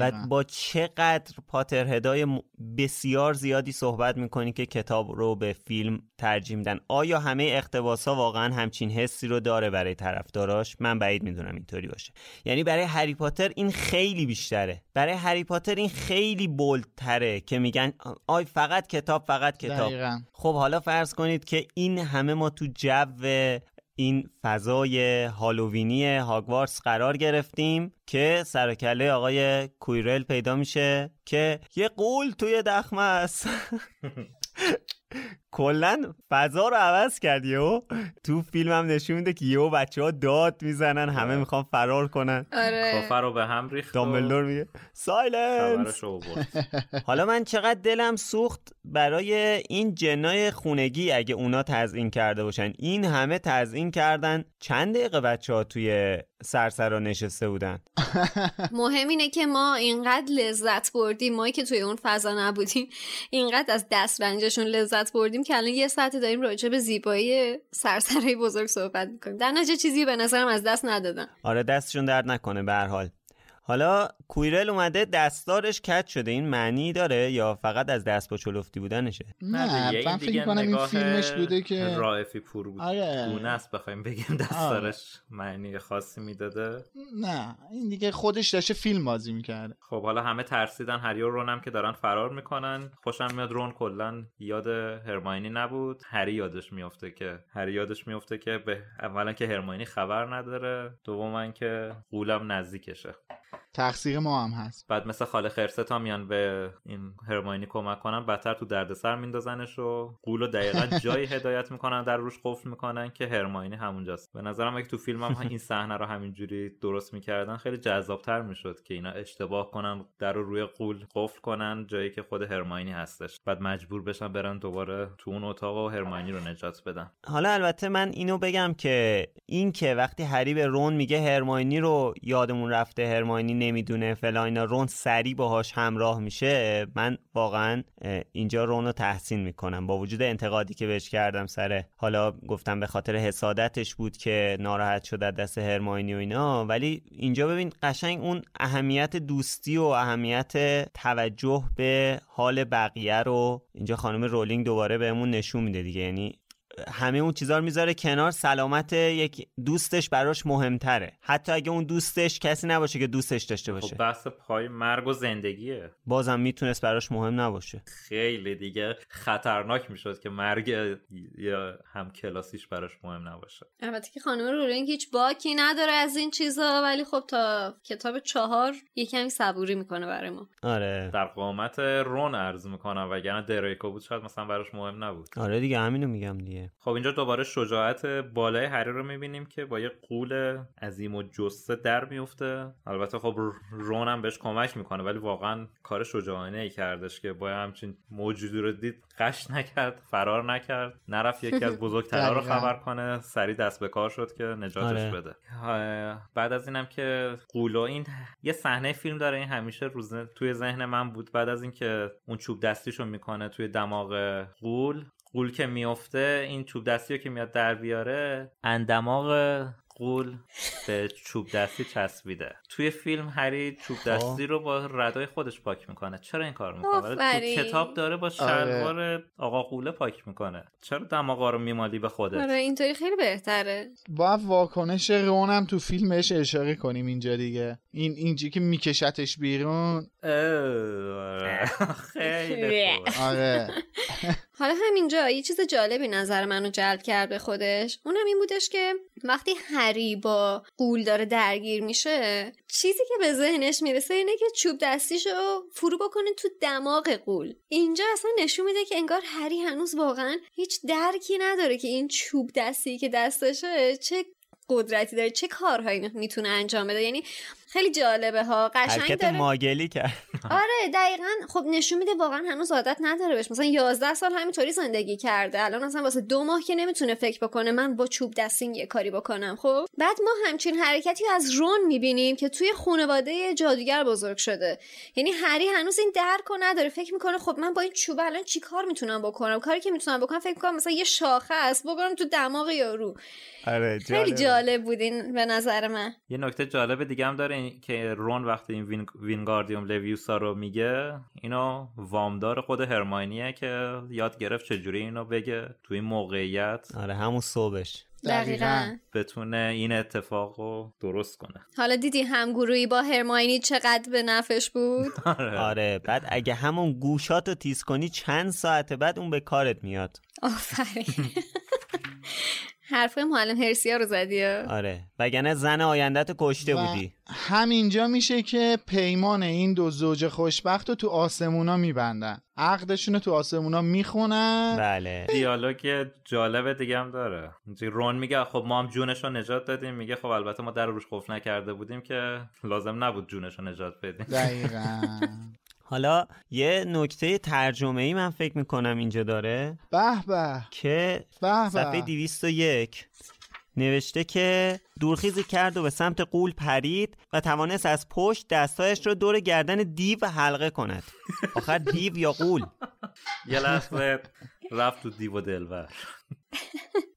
و با چقدر پاترهدای م- بسیار زیادی صحبت می‌کنی که کتاب رو به فیلم ترجیح میدن آیا همه اقتباس ها واقعا همچین حسی رو داره برای طرفداراش؟ من بعید می‌دونم اینطوری باشه. یعنی برای هری پاتر این خیلی بیشتره. برای هری پاتر این خیلی بولتره که میگن آی فقط کتاب فقط کتاب. دقیقا. خب حالا فرض کنید که این همه ما تو جو این فضای هالووینی هاگوارتس قرار گرفتیم که سر و کله آقای کویرل پیدا میشه که یه قول توی دخمه است. کلا فضا رو عوض کرد یهو تو فیلم هم نشون میده که یهو بچه ها داد می‌زنن همه می‌خوان فرار کنن. آره. کافه رو به هم ریخت دامبلدور میگه سایلنس! حالا من چقدر دلم سوخت برای این جنای خونگی اگه اونا تزیین کرده باشن. این همه تزیین کردن چند دقیقه بچه ها توی سرسرا نشسته بودن؟ مهم اینه که ما اینقدر لذت بردیم ما که توی اون فضا نبودیم اینقدر از دسترنجشون لذت بردیم. که الان یه ساعت داریم راجع به زیبایی سرسرای بزرگ صحبت می‌کنیم. در چیزی به نظرم از دست ندادن. آره دستشون درد نکنه به هر حال. حالا کویرل اومده دستارش کج شده؟ این معنی داره یا فقط از دست با چلفتی بودنشه؟ نه من فکر کنم این فیلمش بوده که رائفی پور بود. آره. گونه است بخوایم بگیم دستارش معنی خاصی می‌داده. نه این دیگه خودش داشته فیلم بازی می‌کرده. خب حالا همه ترسیدن هری و رونم که دارن فرار می‌کنن. خوشم میاد رون کلا یاد هرماینی نبود. هری یادش میفته که هری یادش میفته که به اولا که هرماینی خبر نداره. دوما که قولم نزدیکشه. تقصیر ما هم هست. بعد مثل خاله خرست هم میان به این هرماینی کمک کنن بدتر تو دردسر میندازنش و قولو دقیقا جایی هدایت می‌کنن در روش قفل می‌کنن که هرماینی همونجاست. به نظرم اگه تو فیلم هم این صحنه رو همینجوری درست می‌کردن خیلی جذابتر می‌شد که اینا اشتباه کنن در رو روی قول قفل کنن جایی که خود هرماینی هستش. بعد مجبور بشن برن دوباره تو اون اتاق و هرماینی رو نجات بدن. حالا البته من اینو بگم که این که وقتی هری به رون میگه هرماینی رو یادمون رفته هرماینی نمی‌دونه فلان رون سری باهاش همراه میشه من واقعا اینجا رون رو تحسین می‌کنم. با وجود انتقادی که بهش کردم سر حالا گفتم به خاطر حسادتش بود که ناراحت شده دست هرماینی و اینا ولی اینجا ببین قشنگ اون اهمیت دوستی و اهمیت توجه به حال بقیه رو اینجا خانم رولینگ دوباره بهمون نشون میده دیگه. یعنی همه اون چیزا رو می‌ذاره کنار سلامت یک دوستش براش مهمتره. حتی اگه اون دوستش کسی نباشه که دوستش داشته باشه. خب بحث پای مرگ و زندگیه. بازم می‌تونست براش مهم نباشه. خیلی دیگه خطرناک می‌شد که مرگ یا هم کلاسیش براش مهم نباشه. البته که خانم رولینگ هیچ باکی نداره از این چیزا ولی خب تا کتاب چهار یه کمی صبوری می‌کنه برای ما. آره. در قامت رون عرض می‌کنم وگرنه دریکو بود شاید مثلا براش مهم نبود. آره دیگه همینو میگم دیگه. خب اینجا دوباره شجاعت بالای هری رو می‌بینیم که با یه قول عظیم و جسته در میفته البته خب رون هم بهش کمک می‌کنه ولی واقعا کار شجاعانه ای کردش که با همچین موجودی رو دید قش نکرد فرار نکرد نرفت یکی از بزرگترها رو خبر کنه سری دست به کار شد که نجاتش آره. بده. بعد از اینم که قولو این یه صحنه فیلم داره این همیشه روز توی ذهن من بود. بعد از اینکه اون چوب دستیشو می‌کنه توی دماغ قول قول که میفته این چوب دستی رو که میاد در بیاره اندماغ قول به چوب دستی چسبیده. توی فیلم هری چوب خب. دستی رو با ردای خودش پاک می‌کنه. چرا این کار می‌کنه؟ تو کتاب داره با شلوار آره. آقا قوله پاک می‌کنه. چرا دماغا رو میمالی به خودت؟ آره اینطوری خیلی بهتره. با واکنش رونم تو فیلمش اشاره کنیم اینجا دیگه. این اینجی که میکشتش بیرون. آره. خیلی آره. حالا همینجا یه چیز جالبی نظر منو جلب کرد به خودش. اونم این بودش که وقتی هری با قول داره درگیر میشه چیزی که به ذهنش می‌رسه اینه که چوب دستیشو فرو بکنه تو دماغ قول. اینجا اصلا نشون میده که انگار هری هنوز واقعا هیچ درکی نداره که این چوب دستی که دستشه چه قدرتی داره چه کارهایی می‌تونه انجام بده. یعنی خیلی جالبه ها قشنگ حرکت داره. ماگلی کرد. آره دقیقا. خب نشون میده واقعا هنوز عادت نداره بهش. مثلا 11 سال همینطوری زندگی کرده. الان اصلا واسه دو ماه که نمی‌تونه فکر بکنه من با چوب دستین یه کاری بکنم خب؟ بعد ما همچین حرکتی از رون می‌بینیم که توی خانواده جادوگر بزرگ شده. یعنی هری هنوز این درک رو نداره. فکر می‌کنه خب من با این چوب الان چیکار می‌تونم بکنم؟ کاری که می‌تونم بکنم فکر کنم مثلا یه شاخه است. بگم تو دماغ یارو. آره خیلی جالب بودین به نظر من. یه نکته جالب دیگه هم داره که رون وقتی این وین... وینگاردیوم لویوسا رو میگه اینو وامدار خود هرماینیه که یاد گرفت چجوری اینو بگه توی این موقعیت. آره همون صبحش. دقیقا. بتونه این اتفاق رو درست کنه. حالا دیدی همگروهی با هرماینی چقدر به نفش بود؟ آره. آره بعد اگه همون گوشات رو تیز کنی چند ساعت بعد اون به کارت میاد. آفرین. حرف معلم هرسیا رو زدی آره. وگرنه زن آیندت کشته بودی. همینجا میشه که پیمان این دو زوج خوشبخت رو تو آسمونا میبندن. عقدشون رو تو آسمونا می‌خونن. بله. دیالوگ جالب دیگه هم داره. رون میگه خب ما هم جونش رو نجات دادیم. میگه خب البته ما در روش قفل نکرده بودیم که لازم نبود جونش رو نجات بدیم. دقیقا. حالا یه نکته ترجمه ای من فکر می‌کنم اینجا داره. به به. که به صفحه 201 نوشته که دورخیزی کرد و به سمت قول پرید و توانست از پشت دستایش را دور گردن دیو حلقه کند. آخر دیو یا قول؟ یه لحظه. رفت تو دیو و دلور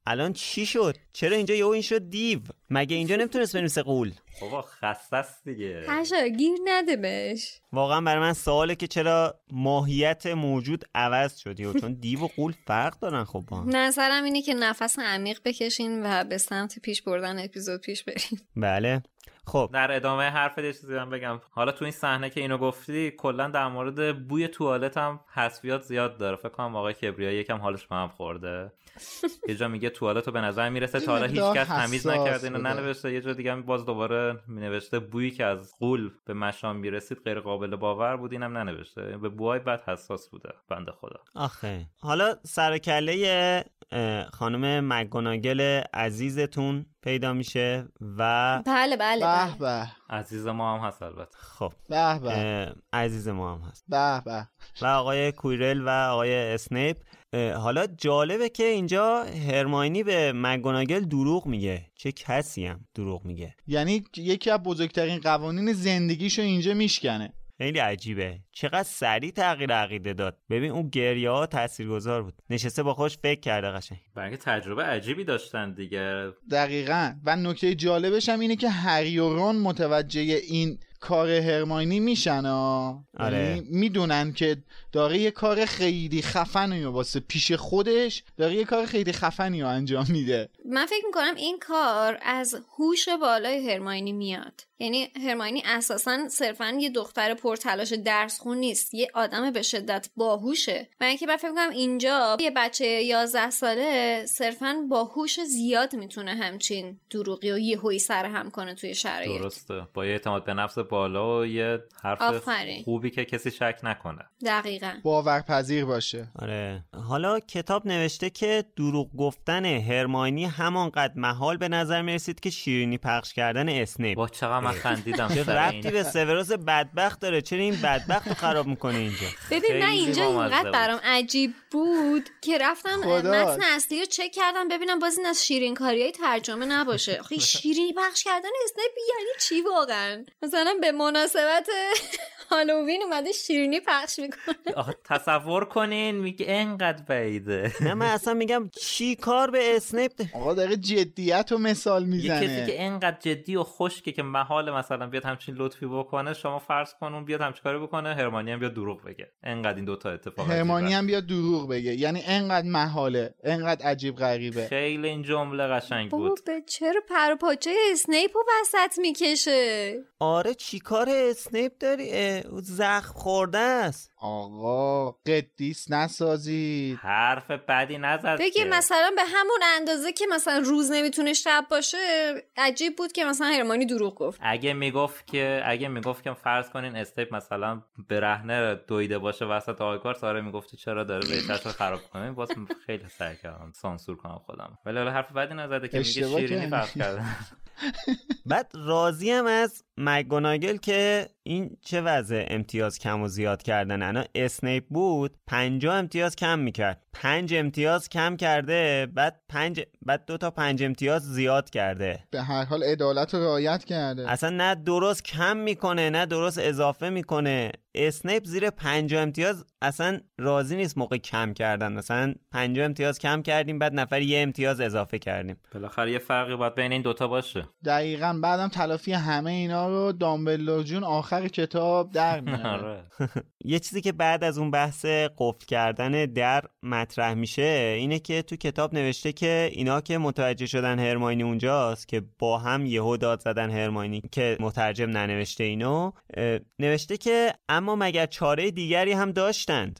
الان چی شد؟ چرا اینجا یهو این شد دیو؟ مگه اینجا نمی‌تونست بنویسه قول؟ بابا خسته است دیگه. هشا گیر نده بهش. واقعا برای من سواله که چرا ماهیت موجود عوض شد. چون دیو و قول فرق دارن خب با نظرم اینه که نفس عمیق بکشین و به سمت پیش بردن اپیزود پیش بریم بله. خب. در ادامه حرف یه چیزی من بگم. حالا تو این صحنه که اینو گفتی کلا در مورد بوی توالت هم حسفیات زیاد داره. فکر کنم آقای کبریایی یکم حالش به هم خورده. یه جا میگه توالت رو به نظر می‌رسه تا حالا هیچکس تمیز نکرده اینو ننوشته. یه جا دیگه باز دوباره مینوشته بویی که از قول به مشام می‌رسید غیر قابل باور بود اینم ننوشته. به بوهای بد حساس بوده. بنده خدا. آخه. حالا سرکله خانم مگوناگل عزیزتون پیدا میشه و بله بله, به به. عزیز ما هم هست البته. خب. به به. عزیز ما هم هست. به به. و آقای کویرل و آقای اسنیپ. حالا جالبه که اینجا هرماینی به مگوناگل دروغ میگه. چه کسی هم دروغ میگه. یعنی یکی از بزرگترین قوانین زندگیشو اینجا میشکنه. خیلی عجیبه. چقدر سریع تغییر عقیده داد. ببین اون گریه ها تاثیرگذار بود. نشسته با خوش فکر کرده قشنگ. برای تجربه عجیبی داشتن دیگه. دقیقا. و نکته جالبش هم اینه که هری و رون متوجه این کار هرماینی میشن آره. می‌دونن که داره یه کار خیلی خفنی واسه پیش خودش داره یه کار خیلی خفنی رو انجام میده. من فکر می‌کنم این کار از هوش بالای هرماینی میاد. یعنی هرماینی اساسا صرفا یه دختر پرتلاش درس خون نیست. یه آدم به شدت باهوشه. من اینکه فکر می‌کنم اینجا یه بچه 11 ساله صرفا باهوش زیاد می‌تونه همچین دروغی و یهویی سر هم کنه توی شرایط. درسته. با یه اعتماد به نفس بالا و یه حرف آفرین. خوبی که کسی شک نکنه. دقیقا. باورپذیر باشه. آره. حالا کتاب نوشته که دروغ گفتن هرماینی همانقدر محال به نظر می‌رسید که شیرینی پخش کردن اسنیپ. با چقدر من خندیدم چه ربطی به سوروس بدبخت داره؟ چرا این بدبخت رو خراب می‌کنه اینجا؟ ببین من خیلی اینجا اینقدر. برام عجیب بود که رفتم. متن اصلی رو چک کردم ببینم باز این از شیرین کاری ترجمه نباشه. آخه شیرینی پخش کردن اسنیپ یعنی چی واقعا؟ مثلا به مناسبت هالووین اومده شیرینی پخش می‌کنه. آخه تصور کنین میگه انقدر بعیده. نه من اصلا میگم چی کار به اسنیپ ده- آقا داره جدیت و مثال یه کسی می‌زنه که انقدر جدی و خشکه که محال مثلا بیاد همچین لطفی بکنه شما فرض کن اون بیاد همچین کاری بکنه هرمانی هم بیاد دروغ بگه. انقدر این دوتا اتفاق هرمانی. هم بیاد دروغ بگه. یعنی انقدر محاله انقدر عجیب غریبه. خیلی این جمله قشنگ بود. به چرا پر و پاچه اسنیپ رو وسط می‌کشه؟ آره چی کار اسنیپ داری؟ او زخم خورده است. آقا قدیس نسازید. حرف بدی نزد بگی که. مثلا به همون اندازه که مثلا روز نمی‌تونه شب باشه عجیب بود که مثلا هرمانی دروغ گفت. اگه می‌گفت که اگه می‌گفت که فرض کنین استیپ مثلا برهنه دویده باشه وسط آیکار ساره می‌گفتی چرا داره رو خراب کنه؟ باز خیلی سعی کردم سانسور کنم خودم. ولی حالا حرف بدی نزده که میگه شیرینی. فرق کردن بعد راضیم از مگوناگل که این چه وضع امتیاز کم و زیاد کردن؟ انا اسنیپ بود پنجاه امتیاز کم می‌کرد. پنج امتیاز کم کرده بعد پنج بعد دو تا پنج امتیاز زیاد کرده. به هر حال عدالت رو رعایت کرده. اصلا نه درست کم می‌کنه نه درست اضافه می‌کنه. اسنیپ زیر 50 امتیاز اصلا راضی نیست موقع کم کردن. مثلا 50 امتیاز کم کردیم بعد نفر یه امتیاز اضافه کردیم. بالاخره یه فرقی باید بین این دوتا باشه. دقیقا بعدم تلافی همه اینا رو دامبلدور جون آخر کتاب در میاره. آره. یه چیزی که بعد از اون بحث قفل کردن در مطرح میشه اینه که تو کتاب نوشته که اینا که متوجه شدن هرماینی اونجاست که با هم یهو داد زدن هرماینی که مترجم ننوشته اینو نوشته که اما مگر چاره دیگری هم داشتند؟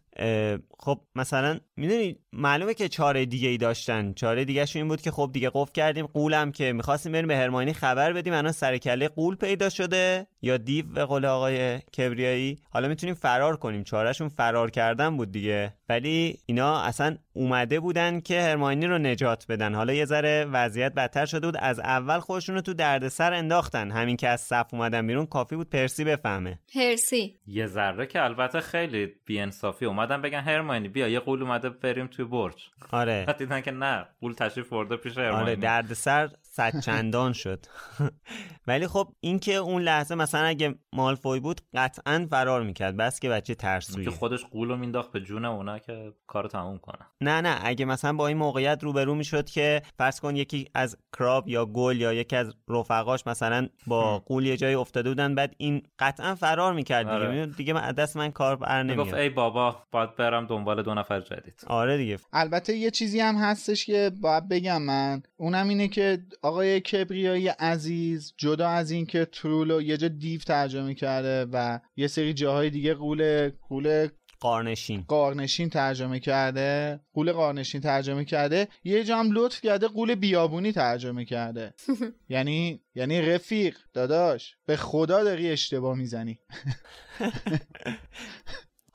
خب مثلا می‌دونی معلومه که چاره دیگه ای داشتن. چاره دیگه این بود که خب دیگه قفل کردیم قولم که می‌خواستیم بریم به هرماینی خبر بدیم. الان سر کله قول پیدا شده. یا دیو به قول آقای کبریایی. حالا می‌تونیم فرار کنیم. چارهشون فرار کردن بود دیگه. ولی اینا اصلا اومده بودن که هرماینی رو نجات بدن. حالا یه ذره وضعیت بدتر شده بود. از اول خودشون رو تو دردسر انداختن. همین که از صف اومدن بیرون کافی بود پرسی بفهمه. هرسی یه ذره که البته خیلی بیانصافی اومدن بگن هرماینی بیا یه قول اومده بریم توی برج. آره. دیدن که نه قول تشریف برده پیش هرماینی. آره دردسر صد چندان شد. ولی خب اینکه اون لحظه مثلا اگه مالفوی بود قطعا فرار می‌کرد. بس که بچه ترسویه. که خودش قول رو مینداخت به جون اونا که کارو تموم کنه نه نه. اگه مثلا با این موقعیت روبرو می‌شد که فرض کن یکی از کراب یا گل یا یکی از رفقاش مثلا با قول یه جایی افتاده بودن بعد این قطعا فرار می‌کرد دیگه. آره. دیگه من- از دست من کار بر نمیاد. ای بابا باید برم دنبال دو نفر جدید. آره دیگه. البته یه چیزی هم هستش که باید بگم من. اونم اینه که آقای کبریایی عزیز جدا از این که ترولو یه جا دیو ترجمه کرده و یه سری جاهای دیگه قول قول قارنشین. قارنشین ترجمه کرده قول قارنشین ترجمه کرده یه جا هم لطف کرده قول بیابونی ترجمه کرده. یعنی یعنی رفیق داداش به خدا داری اشتباه می‌زنی.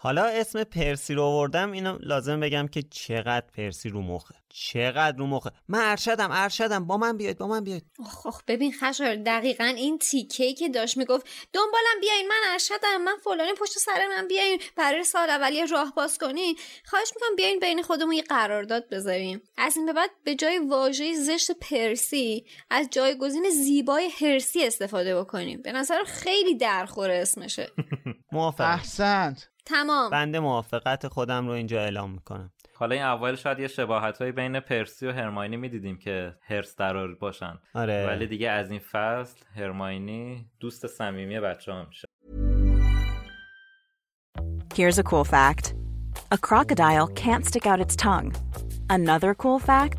حالا اسم پرسی رو آوردم اینو لازم بگم که چقدر پرسی رو مخه. چقدر رو مخه. من ارشدم ارشدم. با من بیاید با من بیاید. خب ببین خشار دقیقا این تیکه که داشت می‌گفت دنبالم بیاین من ارشدم. من فلانی پشت سر من بیاین برای سال اولیه راه باز کنین خواهش می‌کنم بیاین بین خودمون یه قرارداد بذاریم. از این به بعد به جای واژه زشت پرسی از جایگزین زیبای هرسی استفاده بکنیم. به نظر خیلی درخور اسمشه. موافق احسنت. تمام. بنده موافقت خودم رو اینجا اعلام می‌کنم. حالا این اول شاید یه شباهت های بین پرسی و هرماینی می‌دیدیم که هرس درار باشن. آره. ولی دیگه از این فصل هرماینی دوست صمیمی بچه ها میشه. Here's a cool fact. A crocodile can't stick out its tongue. Another cool fact,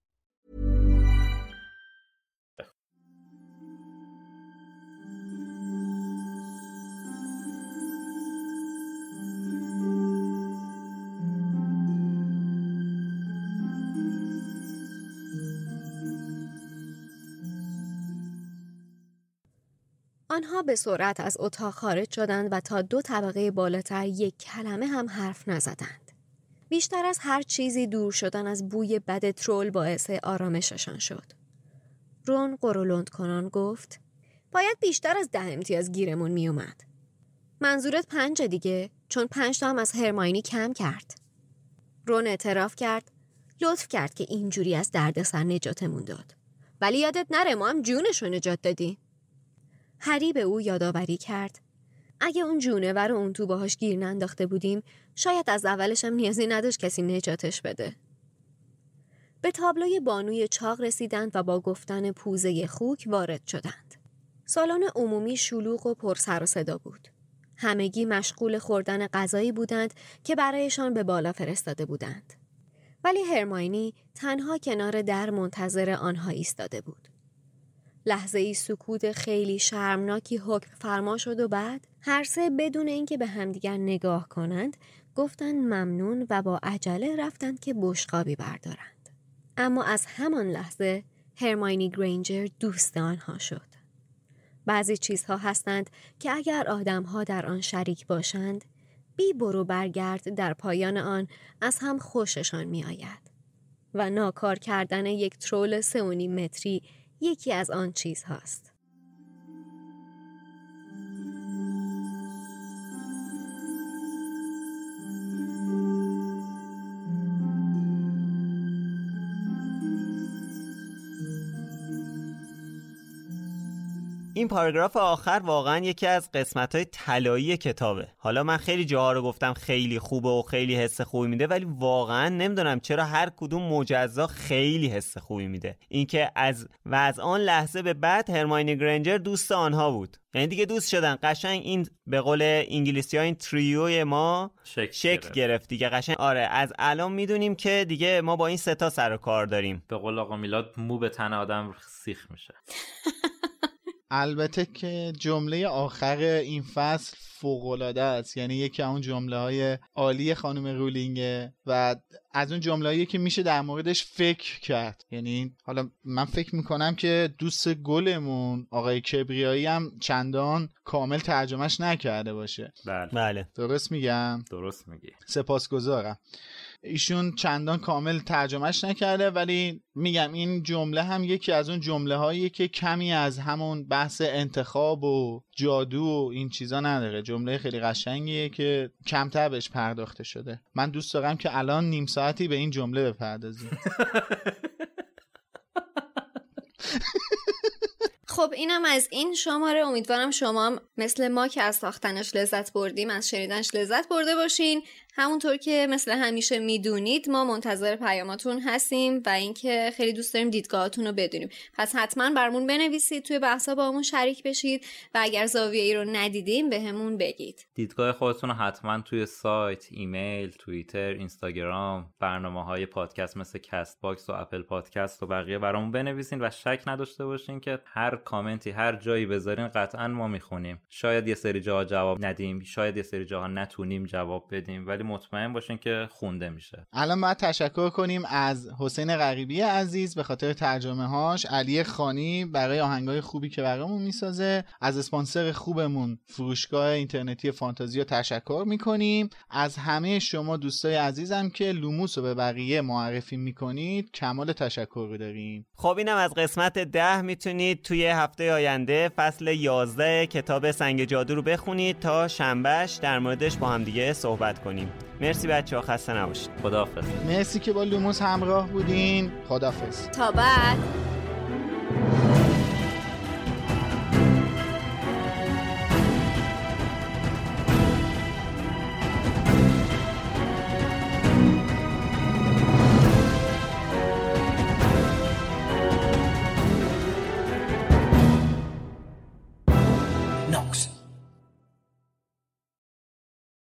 به سرعت از اتاق خارج شدند و تا دو طبقه بالاتر یک کلمه هم حرف نزدند. بیشتر از هر چیزی دور شدن از بوی بد ترول باعث آرامششان شد. رون قرولند کنان گفت باید بیشتر از ده امتیاز گیرمون می اومد. منظورت پنج دیگه چون پنج تا هم از هرماینی کم کرد. رون اعتراف کرد لطف کرد که اینجوری از دردسر نجاتمون داد. ولی یادت نره ما هم جونش رو نجات دادی. هری به او یادآوری کرد. اگه اون جونور رو اون تو باهاش گیر ننداخته بودیم شاید از اولش هم نیازی نداشت کسی نجاتش بده. به تابلوی بانوی چاق رسیدند و با گفتن پوزه خوک وارد شدند. سالن عمومی شلوغ و پر سر و صدا بود. همگی مشغول خوردن غذایی بودند که برایشان به بالا فرستاده بودند. ولی هرماینی تنها کنار در منتظر آنها ایستاده بود. لحظه ای سکوت خیلی شرمناکی حکم فرما شد و بعد هر سه بدون اینکه به همدیگر نگاه کنند گفتند ممنون و با عجله رفتند که بشقابی بردارند اما از همان لحظه هرماینی گرینجر دوست آنها شد بعضی چیزها هستند که اگر آدمها در آن شریک باشند بی برو برگرد در پایان آن از هم خوششان می آید. و ناکار کردن یک ترول سه متری یکی از آن چیز این پاراگراف آخر واقعا یکی از قسمت های طلایی کتابه. حالا من خیلی جاها رو گفتم خیلی خوبه و خیلی حس خوبی میده ولی واقعا نمی‌دونم چرا هر کدوم مجزا خیلی حس خوبی میده. اینکه از و از آن لحظه به بعد هرماینی گرنجر دوست آنها بود. یعنی دیگه دوست شدن. قشنگ این به قول انگلیسی ها این تریوی ما شک, شک گرفت. دیگه. قشنگ. آره از الان می‌دونیم که دیگه ما با این ستا سر و کار داریم. به قول آقا میلاد مو به تن آدم سیخ میشه. البته که جمله آخر این فصل فوقالعاده است. یعنی یکی اون جمله های عالی خانم رولینگه و از اون جمله که میشه در موردش فکر کرد. یعنی حالا من فکر می‌کنم که دوست گلمون آقای کبریایی هم چندان کامل ترجمهش نکرده باشه. بله. بله. درست میگم؟ درست میگی. سپاسگزارم. ایشون چندان کامل ترجمهش نکرده ولی میگم این جمله هم یکی از اون جمله هایی که کمی از همون بحث انتخاب و جادو و این چیزا نداره. جمله خیلی قشنگیه که کمتر بهش پرداخته شده. من دوست دارم که الان نیم ساعتی به این جمله بپردازیم. خب اینم از این شماره. امیدوارم شما هم مثل ما که از ساختنش لذت بردیم از شنیدنش لذت برده باشین. همونطور که مثل همیشه می‌دونید ما منتظر پیاماتون هستیم و اینکه خیلی دوست داریم دیدگاهاتون رو بدونیم. پس حتما برامون بنویسید توی بحثا باهامون شریک بشید و اگر زاویه ای رو ندیدیم بهمون بگید. دیدگاه خودتون رو حتما توی سایت ایمیل توییتر اینستاگرام برنامه های پادکست مثل کست باکس و اپل پادکست و بقیه برامون بنویسین و شک نداشته باشین که هر کامنتی هر جایی بذارین قطعا ما می‌خونیم. شاید یه سری جاها جواب ندیم شاید یه سری جاها نتونیم جواب بدیم ولی مطمئن باشین که خونده میشه. الان باید تشکر کنیم از حسین غریبی عزیز به خاطر ترجمه هاش علی خانی برای آهنگای خوبی که برامون می‌سازه. از اسپانسر خوبمون فروشگاه اینترنتی فانتازیا تشکر می‌کنیم. از همه شما دوستای عزیزم که لوموس رو به بقیه معرفی می‌کنید کمال تشکر رو داریم. خب اینم از قسمت ده می‌تونید توی هفته آینده فصل 11 کتاب سنگ جادو رو بخونید تا شنبهش در موردش با هم دیگه صحبت کنیم. مرسی بچه ها خسته نباشید. خداحافظ. مرسی که با لوموس همراه بودین. خداحافظ. تا بعد.